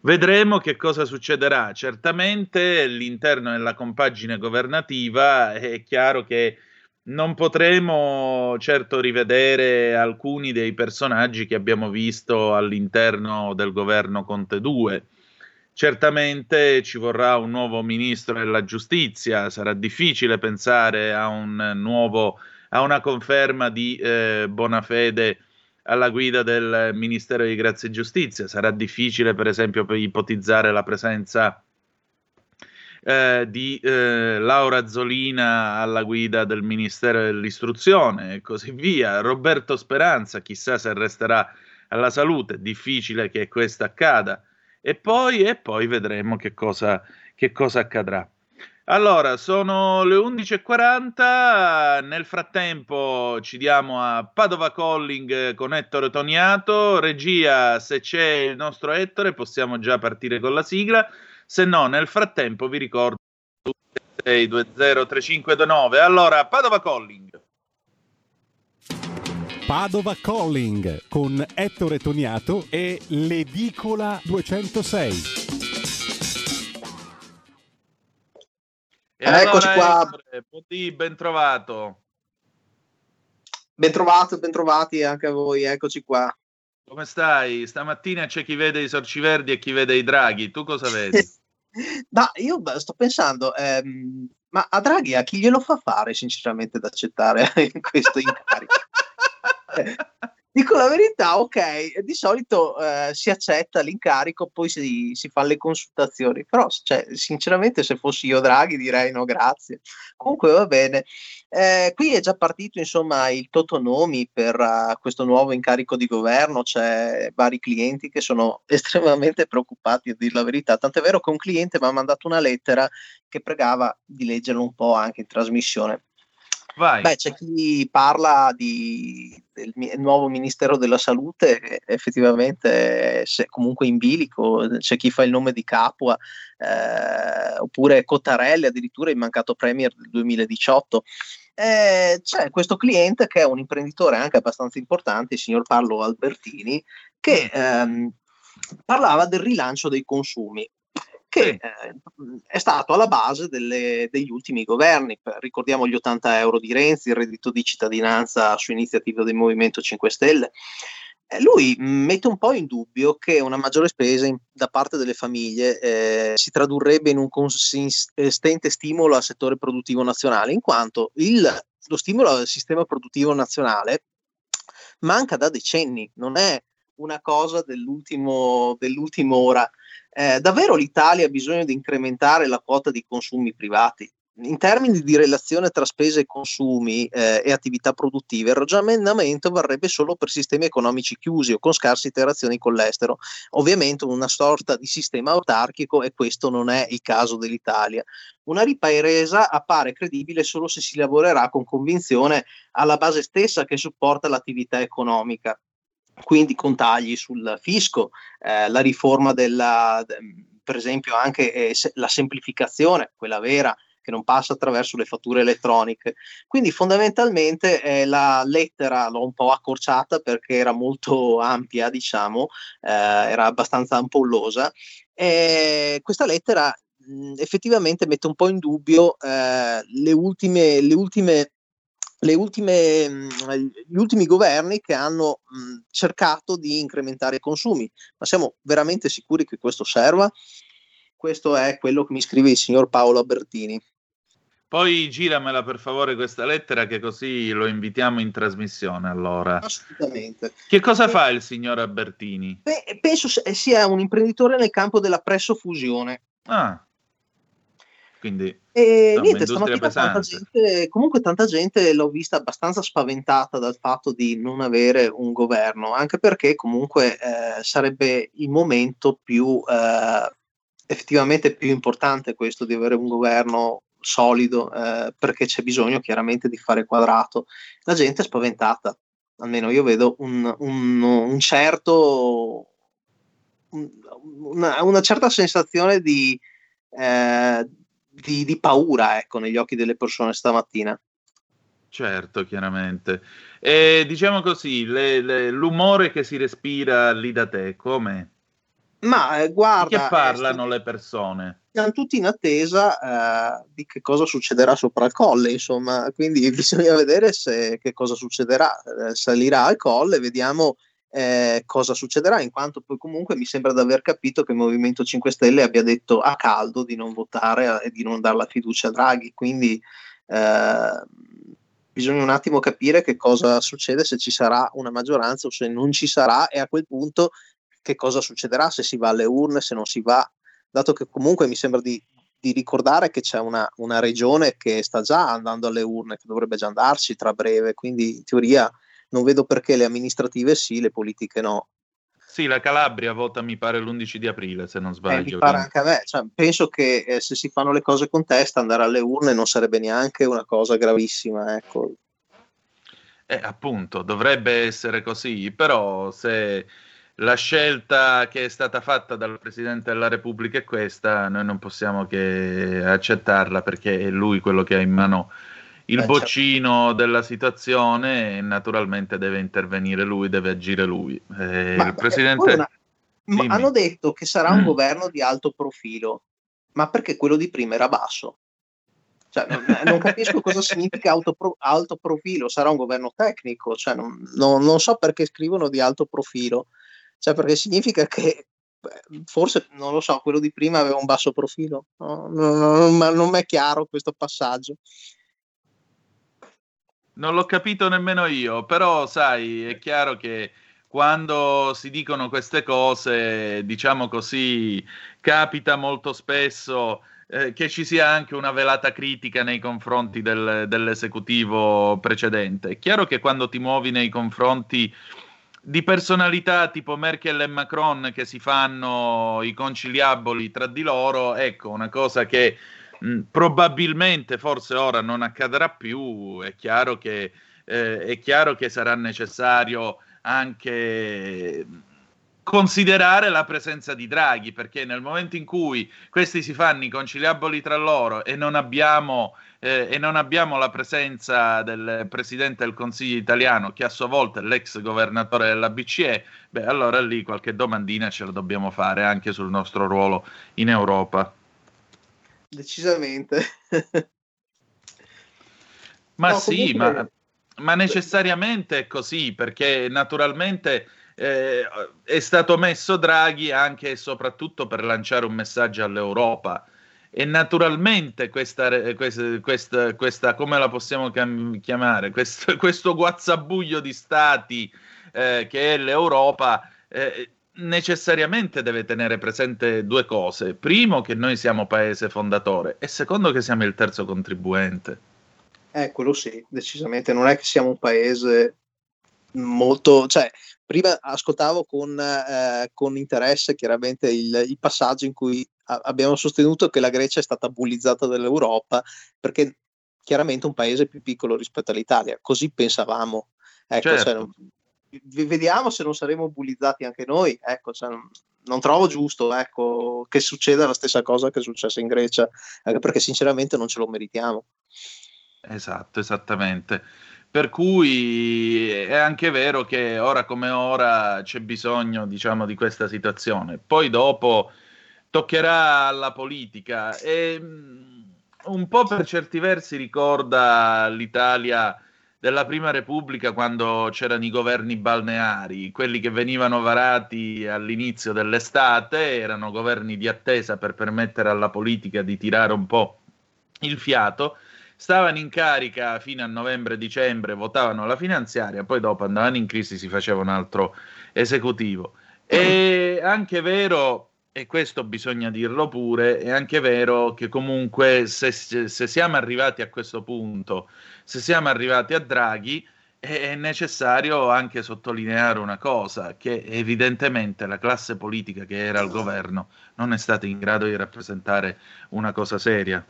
Vedremo che cosa succederà. Certamente all'interno della compagine governativa è chiaro che non potremo certo rivedere alcuni dei personaggi che abbiamo visto all'interno del governo Conte 2 Certamente ci vorrà un nuovo ministro della giustizia, sarà difficile pensare a, un nuovo, a una conferma di eh, Bonafede alla guida del Ministero di Grazia e Giustizia, sarà difficile per esempio per ipotizzare la presenza eh, di eh, Laura Zolina alla guida del Ministero dell'Istruzione e così via. Roberto Speranza, chissà se resterà alla salute, difficile che questo accada e poi, e poi vedremo che cosa, che cosa accadrà. Allora, sono le 11.40, nel frattempo ci diamo a Padova Calling con Ettore Toniato, regia se c'è il nostro Ettore possiamo già partire con la sigla, se no nel frattempo vi ricordo 6203529. Allora, Padova Calling. Padova Calling con Ettore Toniato e l'Edicola 206. E allora, Eccoci qua. Ettore, Poti, ben trovato. Bentrovato, bentrovati anche a voi, eccoci qua. Come stai? Stamattina c'è chi vede i sorci verdi e chi vede i draghi. Tu cosa vedi? (laughs) Ma io sto pensando, ehm, ma a Draghi a chi glielo fa fare sinceramente ad accettare (laughs) questo incarico? (laughs) Dico la verità, ok, di solito eh, si accetta l'incarico, poi si, si fanno le consultazioni, però cioè, sinceramente se fossi io Draghi direi no grazie. Comunque va bene. Eh, qui è già partito insomma il Totonomi per uh, questo nuovo incarico di governo, c'è vari clienti che sono (laughs) estremamente preoccupati a dire la verità, tant'è vero che un cliente mi ha mandato una lettera che pregava di leggerlo un po' anche in trasmissione. Vai. Beh, c'è chi parla di, del nuovo Ministero della Salute, effettivamente se- comunque in bilico, c'è chi fa il nome di Capua, eh, oppure Cottarelli, addirittura il mancato Premier del 2018. Eh, c'è questo cliente che è un imprenditore anche abbastanza importante, il signor Paolo Albertini, che ehm, parlava del rilancio dei consumi che eh, è stato alla base delle, degli ultimi governi. Ricordiamo gli 80 euro di Renzi, il reddito di cittadinanza su iniziativa del Movimento 5 Stelle. Eh, lui mette un po' in dubbio che una maggiore spesa in, da parte delle famiglie eh, si tradurrebbe in un consistente stimolo al settore produttivo nazionale, in quanto il, lo stimolo al sistema produttivo nazionale manca da decenni, non è una cosa dell'ultimo, dell'ultima ora. Eh, davvero l'Italia ha bisogno di incrementare la quota di consumi privati? In termini di relazione tra spese e consumi eh, e attività produttive, il ragionamento varrebbe solo per sistemi economici chiusi o con scarse interazioni con l'estero, ovviamente una sorta di sistema autarchico e questo non è il caso dell'Italia. Una ripresa appare credibile solo se si lavorerà con convinzione alla base stessa che supporta l'attività economica quindi con tagli sul fisco, eh, la riforma della, per esempio anche eh, la semplificazione, quella vera, che non passa attraverso le fatture elettroniche. Quindi fondamentalmente eh, la lettera l'ho un po' accorciata perché era molto (laughs) ampia, diciamo, eh, era abbastanza ampollosa. E questa lettera mh, effettivamente mette un po' in dubbio eh, le ultime, le ultime ultime, mh, gli ultimi governi che hanno mh, cercato di incrementare i consumi. Ma siamo veramente sicuri che questo serva? Questo è quello che mi scrive il signor Paolo Albertini. Poi giramela per favore questa lettera che così lo invitiamo in trasmissione allora. Assolutamente. Che cosa fa il signor Albertini? Beh, penso se- sia un imprenditore nel campo della pressofusione. Ah, quindi E insomma, niente, stamattina tanta gente, comunque tanta gente l'ho vista abbastanza spaventata dal fatto di non avere un governo, anche perché comunque eh, sarebbe il momento più eh, effettivamente più importante questo di avere un governo solido, eh, perché c'è bisogno chiaramente di fare quadrato. La gente è spaventata, almeno io vedo un, un- un certo, un- una, una certa sensazione di, eh, di, di paura ecco, negli occhi delle persone stamattina. Certo, chiaramente. E diciamo così, le- le- l'umore che si respira lì da te, com'è? Ma eh, Di guarda, che eh, parlano le persone? siamo tutti in attesa eh, di che cosa succederà sopra il colle, insomma, quindi bisogna vedere se, che cosa succederà. Eh, salirà al colle, vediamo eh, cosa succederà, in quanto poi comunque mi sembra di aver capito che il Movimento 5 Stelle abbia detto a caldo di non votare e di non dare la fiducia a Draghi, quindi eh, bisogna un attimo capire che cosa succede se ci sarà una maggioranza o se non ci sarà e a quel punto che cosa succederà se si va alle urne, se non si va, dato che comunque mi sembra di, di ricordare che c'è una, una regione che sta già andando alle urne, che dovrebbe già andarci tra breve, quindi in teoria non vedo perché le amministrative sì, le politiche no. Sì, la Calabria vota mi pare l'11 di aprile, se non Eh, sbaglio. me, cioè, penso che eh, se si fanno le cose con testa, andare alle urne non sarebbe neanche una cosa gravissima, ecco. Eh, appunto, dovrebbe essere così, però se la scelta che è stata fatta dal Presidente della Repubblica è questa, noi non possiamo che accettarla perché è lui quello che ha in mano il Eh, certo. boccino della situazione e naturalmente deve intervenire lui, deve agire lui. Eh, Ma- il poi Presidente... una- ma hanno detto che sarà un governo di alto profilo, ma perché quello di prima era basso? Cioè, non, non capisco cosa significa alto, pro- alto profilo, sarà un governo tecnico, cioè, non, non- non so perché scrivono di alto profilo, cioè, perché significa che beh, forse, non lo so, quello di prima aveva un basso profilo, No, no, no, non, ma non mi è chiaro questo passaggio. Non l'ho capito nemmeno io, però sai, è chiaro che quando si dicono queste cose, diciamo così, capita molto spesso eh, che ci sia anche una velata critica nei confronti del- dell'esecutivo precedente. È chiaro che quando ti muovi nei confronti di personalità tipo Merkel e Macron che si fanno i conciliaboli tra di loro, ecco, una cosa che mh, probabilmente forse ora non accadrà più, è chiaro che, eh, è chiaro che sarà necessario anche considerare la presenza di Draghi, perché nel momento in cui questi si fanno i conciliaboli tra loro e non abbiamo, eh, e non abbiamo la presenza del Presidente del Consiglio italiano, che a sua volta è l'ex governatore della BCE, beh, allora lì qualche domandina ce la dobbiamo fare anche sul nostro ruolo in Europa. Decisamente. Ma No, sì, comunque- ma, ma necessariamente è così, perché naturalmente eh, è stato messo Draghi anche e soprattutto per lanciare un messaggio all'Europa. E naturalmente questa, questa, questa, questa- come la possiamo chiam- chiamare? Questo, (laughs) questo guazzabuglio di stati eh, che è l'Europa eh, necessariamente deve tenere presente due cose. Primo, che noi siamo paese fondatore e secondo, che siamo il terzo contribuente. Eh, quello sì, decisamente. Non è che siamo un paese molto... Cioè, prima ascoltavo con, eh, con interesse chiaramente il, il passaggio in cui a- abbiamo sostenuto che la Grecia è stata bullizzata dall'Europa perché chiaramente un paese più piccolo rispetto all'Italia. Così pensavamo. Ecco, Certo. cioè, non- v- vediamo se non saremo bullizzati anche noi. Ecco, cioè, non, trovo giusto ecco, che succeda la stessa cosa che è successa in Grecia, anche perché sinceramente non ce lo meritiamo. Esatto, esattamente. Per cui è anche vero che ora come ora c'è bisogno, diciamo, di questa situazione. Poi dopo toccherà alla politica e mm, un po' per certi versi ricorda l'Italia della Prima Repubblica quando c'erano i governi balneari, quelli che venivano varati all'inizio dell'estate, erano governi di attesa per permettere alla politica di tirare un po' il fiato, stavano in carica fino a novembre-dicembre, votavano la finanziaria, poi dopo andavano in crisi, si faceva un altro esecutivo. È anche vero, e questo bisogna dirlo pure, è anche vero che comunque se, se siamo arrivati a questo punto, se siamo arrivati a Draghi, è necessario anche sottolineare una cosa, che evidentemente la classe politica che era al governo non è stata in grado di rappresentare una cosa seria.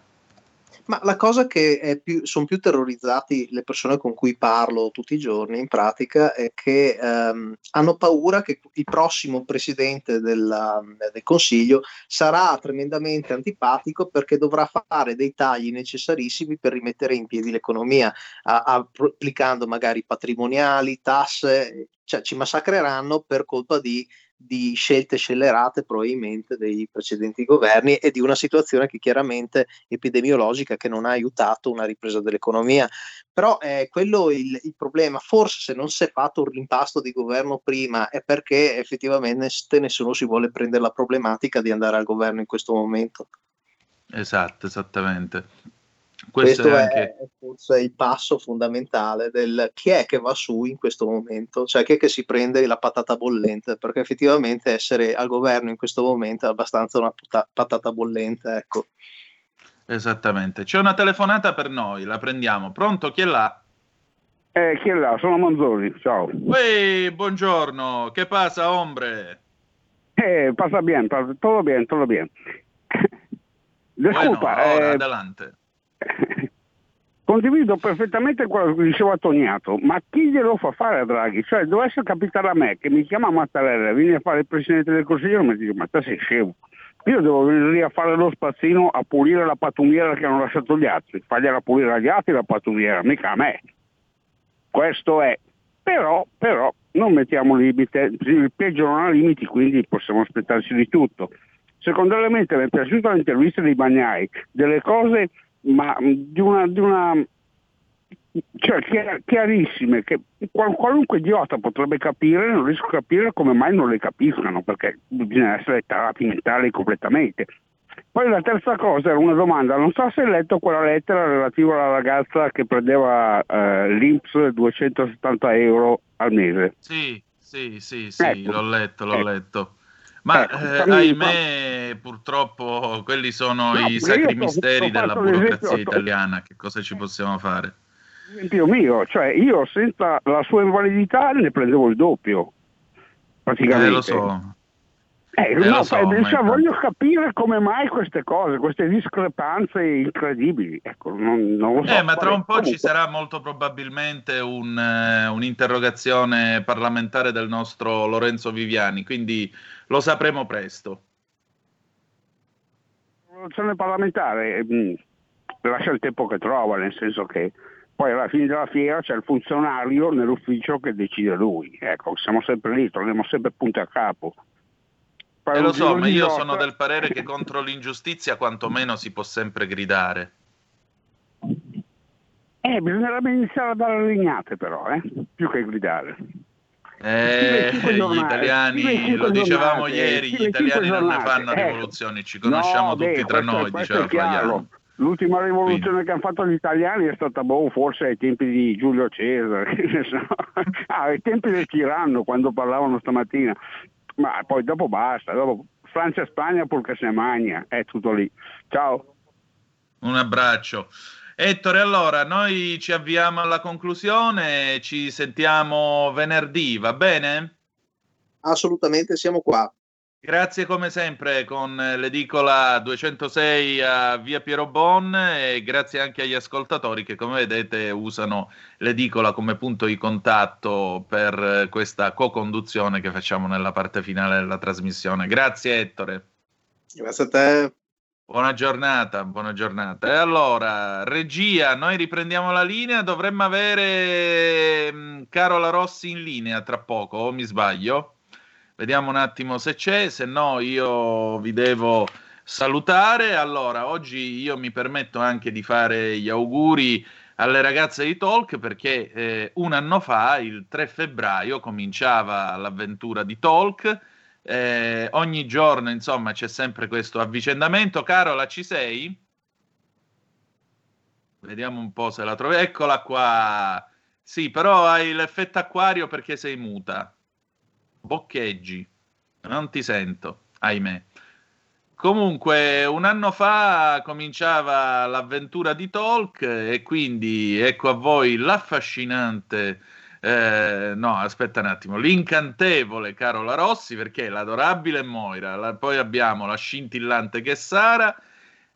Ma la cosa che sono più terrorizzati le persone con cui parlo tutti i giorni in pratica è che ehm, hanno paura che il prossimo presidente della, del Consiglio sarà tremendamente antipatico perché dovrà fare dei tagli necessarissimi per rimettere in piedi l'economia, a, a, applicando magari patrimoniali, tasse, cioè ci massacreranno per colpa di di scelte scellerate probabilmente dei precedenti governi e di una situazione che chiaramente epidemiologica che non ha aiutato una ripresa dell'economia. Però è eh, quello il, il, problema, forse se non si è fatto un rimpasto di governo prima è perché effettivamente nessuno si vuole prendere la problematica di andare al governo in questo momento. Esatto, esattamente. Questo, questo è, anche... è, forse il passo fondamentale del chi è che va su in questo momento, cioè chi è che si prende la patata bollente, perché effettivamente essere al governo in questo momento è abbastanza una puta- patata bollente, ecco. Esattamente. C'è una telefonata per noi, la prendiamo. Pronto? Chi è là? Eh, chi è là? Sono Manzoni, ciao. Ehi, buongiorno, che passa, ombre? Eh, passa bene, pasa, todo bien, todo bien. Disculpa, (laughs) bueno, ora, eh, adelante. (laughs) Condivido perfettamente quello che diceva Toniato, ma chi glielo fa fare a Draghi? Cioè, dovesse capitare a me che mi chiama Mattarella vieni a fare il Presidente del Consiglio, mi dico, ma te sei scemo. Io devo venire lì a fare lo spazzino a pulire la pattumiera che hanno lasciato gli altri, fagliela pulire agli altri la pattumiera, mica a me. Questo è. Però, però, non mettiamo limite, il peggio non ha limiti, quindi possiamo aspettarci di tutto. Secondo elemento mi è piaciuta l'intervista di Bagnai, delle cose ma di una, di una cioè chiar, chiarissime che qual, qualunque idiota potrebbe capire, non riesco a capire come mai non le capiscano, perché bisogna essere tarati mentali completamente. Poi la terza cosa era una domanda, non so se hai letto quella lettera relativa alla ragazza che prendeva eh, l'Inps 270 euro al mese. Sì, sì, sì, sì, ecco. l'ho letto, l'ho ecco. letto. Ma ecco, eh, ahimè, purtroppo quelli sono no, i sacri misteri della burocrazia italiana. Che cosa ci possiamo fare? Esempio mio, cioè io senza la sua invalidità ne prendevo il doppio. Praticamente. Eh, lo so. Eh, eh, no, so, cioè, voglio capire come mai queste cose, queste discrepanze incredibili. Ecco, non, non lo so. Eh, ma tra un po' comunque. ci sarà molto probabilmente un, uh, un'interrogazione parlamentare del nostro Lorenzo Viviani, quindi lo sapremo presto. L'interrogazione parlamentare mh, mm, lascia il tempo che trova, nel senso che poi alla fine della fiera c'è il funzionario nell'ufficio che decide lui. Ecco, siamo sempre lì, torniamo sempre punto a capo. Eh, lo so, ma io sono del parere che contro l'ingiustizia quantomeno si può sempre gridare. Eh, bisognerebbe iniziare a dare legnate però, eh? più che gridare. Eh, gli italiani, lo dicevamo ieri, gli italiani non ne fanno eh. rivoluzioni, ci conosciamo no, tutti beh, tra noi, diceva Flaiano. L'ultima rivoluzione Quindi. che hanno fatto gli italiani è stata boh, forse ai tempi di Giulio Cesare, (laughs) ah, ai tempi del tiranno quando parlavano stamattina ma poi dopo basta, dopo Francia e Spagna purché se magna, è tutto lì. Ciao. Un abbraccio. Ettore, allora noi ci avviamo alla conclusione, ci sentiamo venerdì, va bene? Assolutamente, siamo qua. Grazie come sempre con l'edicola 206 a Via Piero Bon e grazie anche agli ascoltatori che come vedete usano l'edicola come punto di contatto per questa co-conduzione che facciamo nella parte finale della trasmissione. Grazie Ettore. Grazie a te. Buona giornata, buona giornata. E allora, regia, noi riprendiamo la linea, dovremmo avere mh, Carola Rossi in linea tra poco, o mi sbaglio? Vediamo un attimo se c'è, se no io vi devo salutare. Allora, oggi io mi permetto anche di fare gli auguri alle ragazze di Talk perché eh, un anno fa, il 3 febbraio, cominciava l'avventura di Talk. Eh, ogni giorno, insomma, c'è sempre questo avvicendamento. Carola, ci sei? Vediamo un po' se la trovi. Eccola qua. Sì, però hai l'effetto acquario perché sei muta. Boccheggi. Non ti sento, ahimè. Comunque, un anno fa cominciava l'avventura di Talk e quindi ecco a voi l'affascinante, eh, no, aspetta un attimo, l'incantevole Carola Rossi perché l'adorabile Moira, la- poi abbiamo la scintillante che è Sara,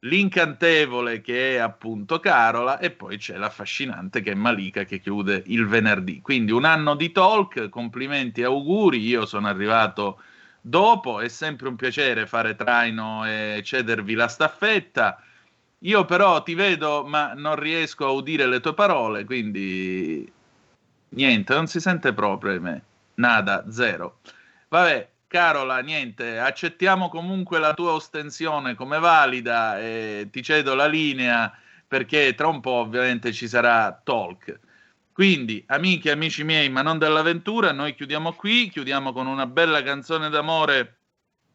l'incantevole che è appunto Carola e poi c'è l'affascinante che è Malika che chiude il venerdì. Quindi un anno di talk, complimenti e auguri, io sono arrivato dopo, è sempre un piacere fare traino e cedervi la staffetta. Io però ti vedo ma non riesco a udire le tue parole, quindi niente, non si sente proprio me. Nada, zero. Vabbè, Carola, niente, accettiamo comunque la tua ostensione come valida e ti cedo la linea perché tra un po' ovviamente ci sarà talk. Quindi, amiche e amici miei, ma non dell'avventura, noi chiudiamo qui, chiudiamo con una bella canzone d'amore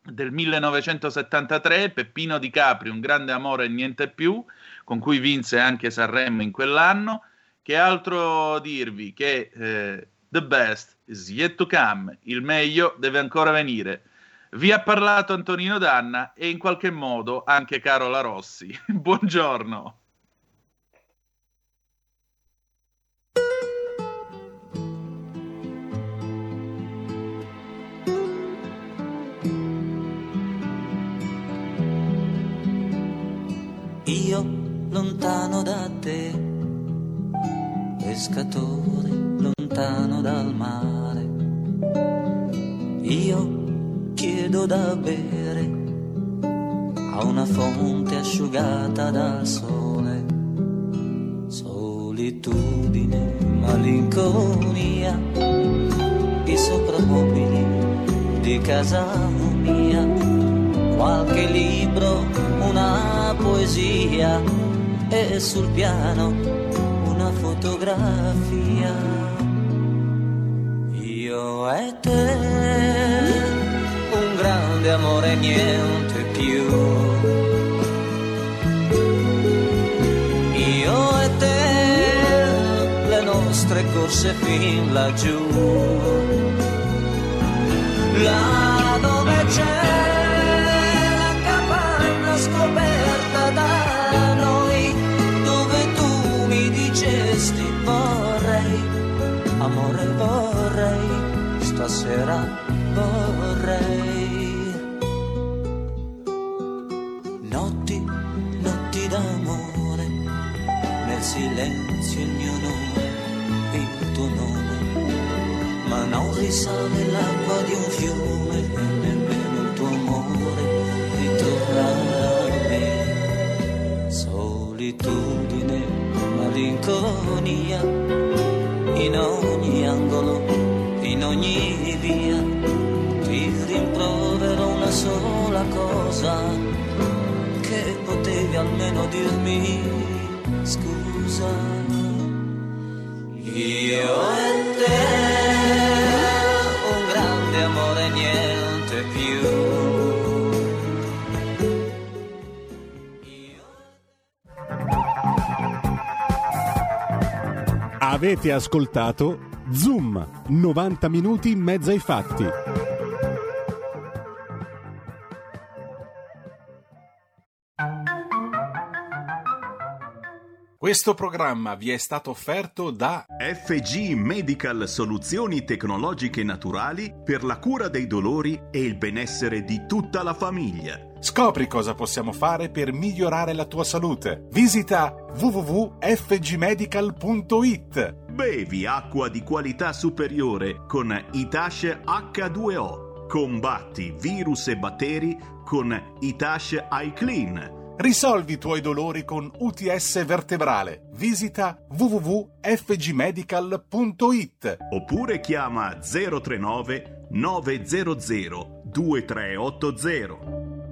del 1973, Peppino Di Capri, Un grande amore e niente più, con cui vinse anche Sanremo in quell'anno. Che altro dirvi? Che eh, the best is yet to come, il meglio deve ancora venire. Vi ha parlato Antonino Danna e in qualche modo anche Carola Rossi. (laughs) Buongiorno. Io lontano da te, pescatore lontano dal mare. Io chiedo da bere a una fonte asciugata dal sole. Solitudine, malinconia, i soprammobili di casa mia, qualche libro, una poesia e sul piano una fotografia. Io e te, un grande amore, niente più. Io e te, le nostre corse fin laggiù. Là dove c'è la capanna scoperta da noi, dove tu mi dicesti vorrei, amore vorrei, stasera vorrei. Notti, notti d'amore, nel silenzio il mio nome, il tuo nome ma non risale l'acqua di un fiume e nemmeno il tuo amore ritorna a me. Solitudine, malinconia, in ogni angolo, ogni via, ti rimprovero una sola cosa, che potevi almeno dirmi scusa. Io e te, un grande amore, niente più. Avete ascoltato Zoom, 90 minuti in mezzo ai fatti. Questo programma vi è stato offerto da FG Medical Soluzioni Tecnologiche Naturali per la cura dei dolori e il benessere di tutta la famiglia. Scopri cosa possiamo fare per migliorare la tua salute. Visita www.fgmedical.it. Bevi acqua di qualità superiore con Itash H2O. Combatti virus e batteri con Itash iClean. Risolvi i tuoi dolori con UTS vertebrale. Visita www.fgmedical.it Oppure chiama 039 900 2380.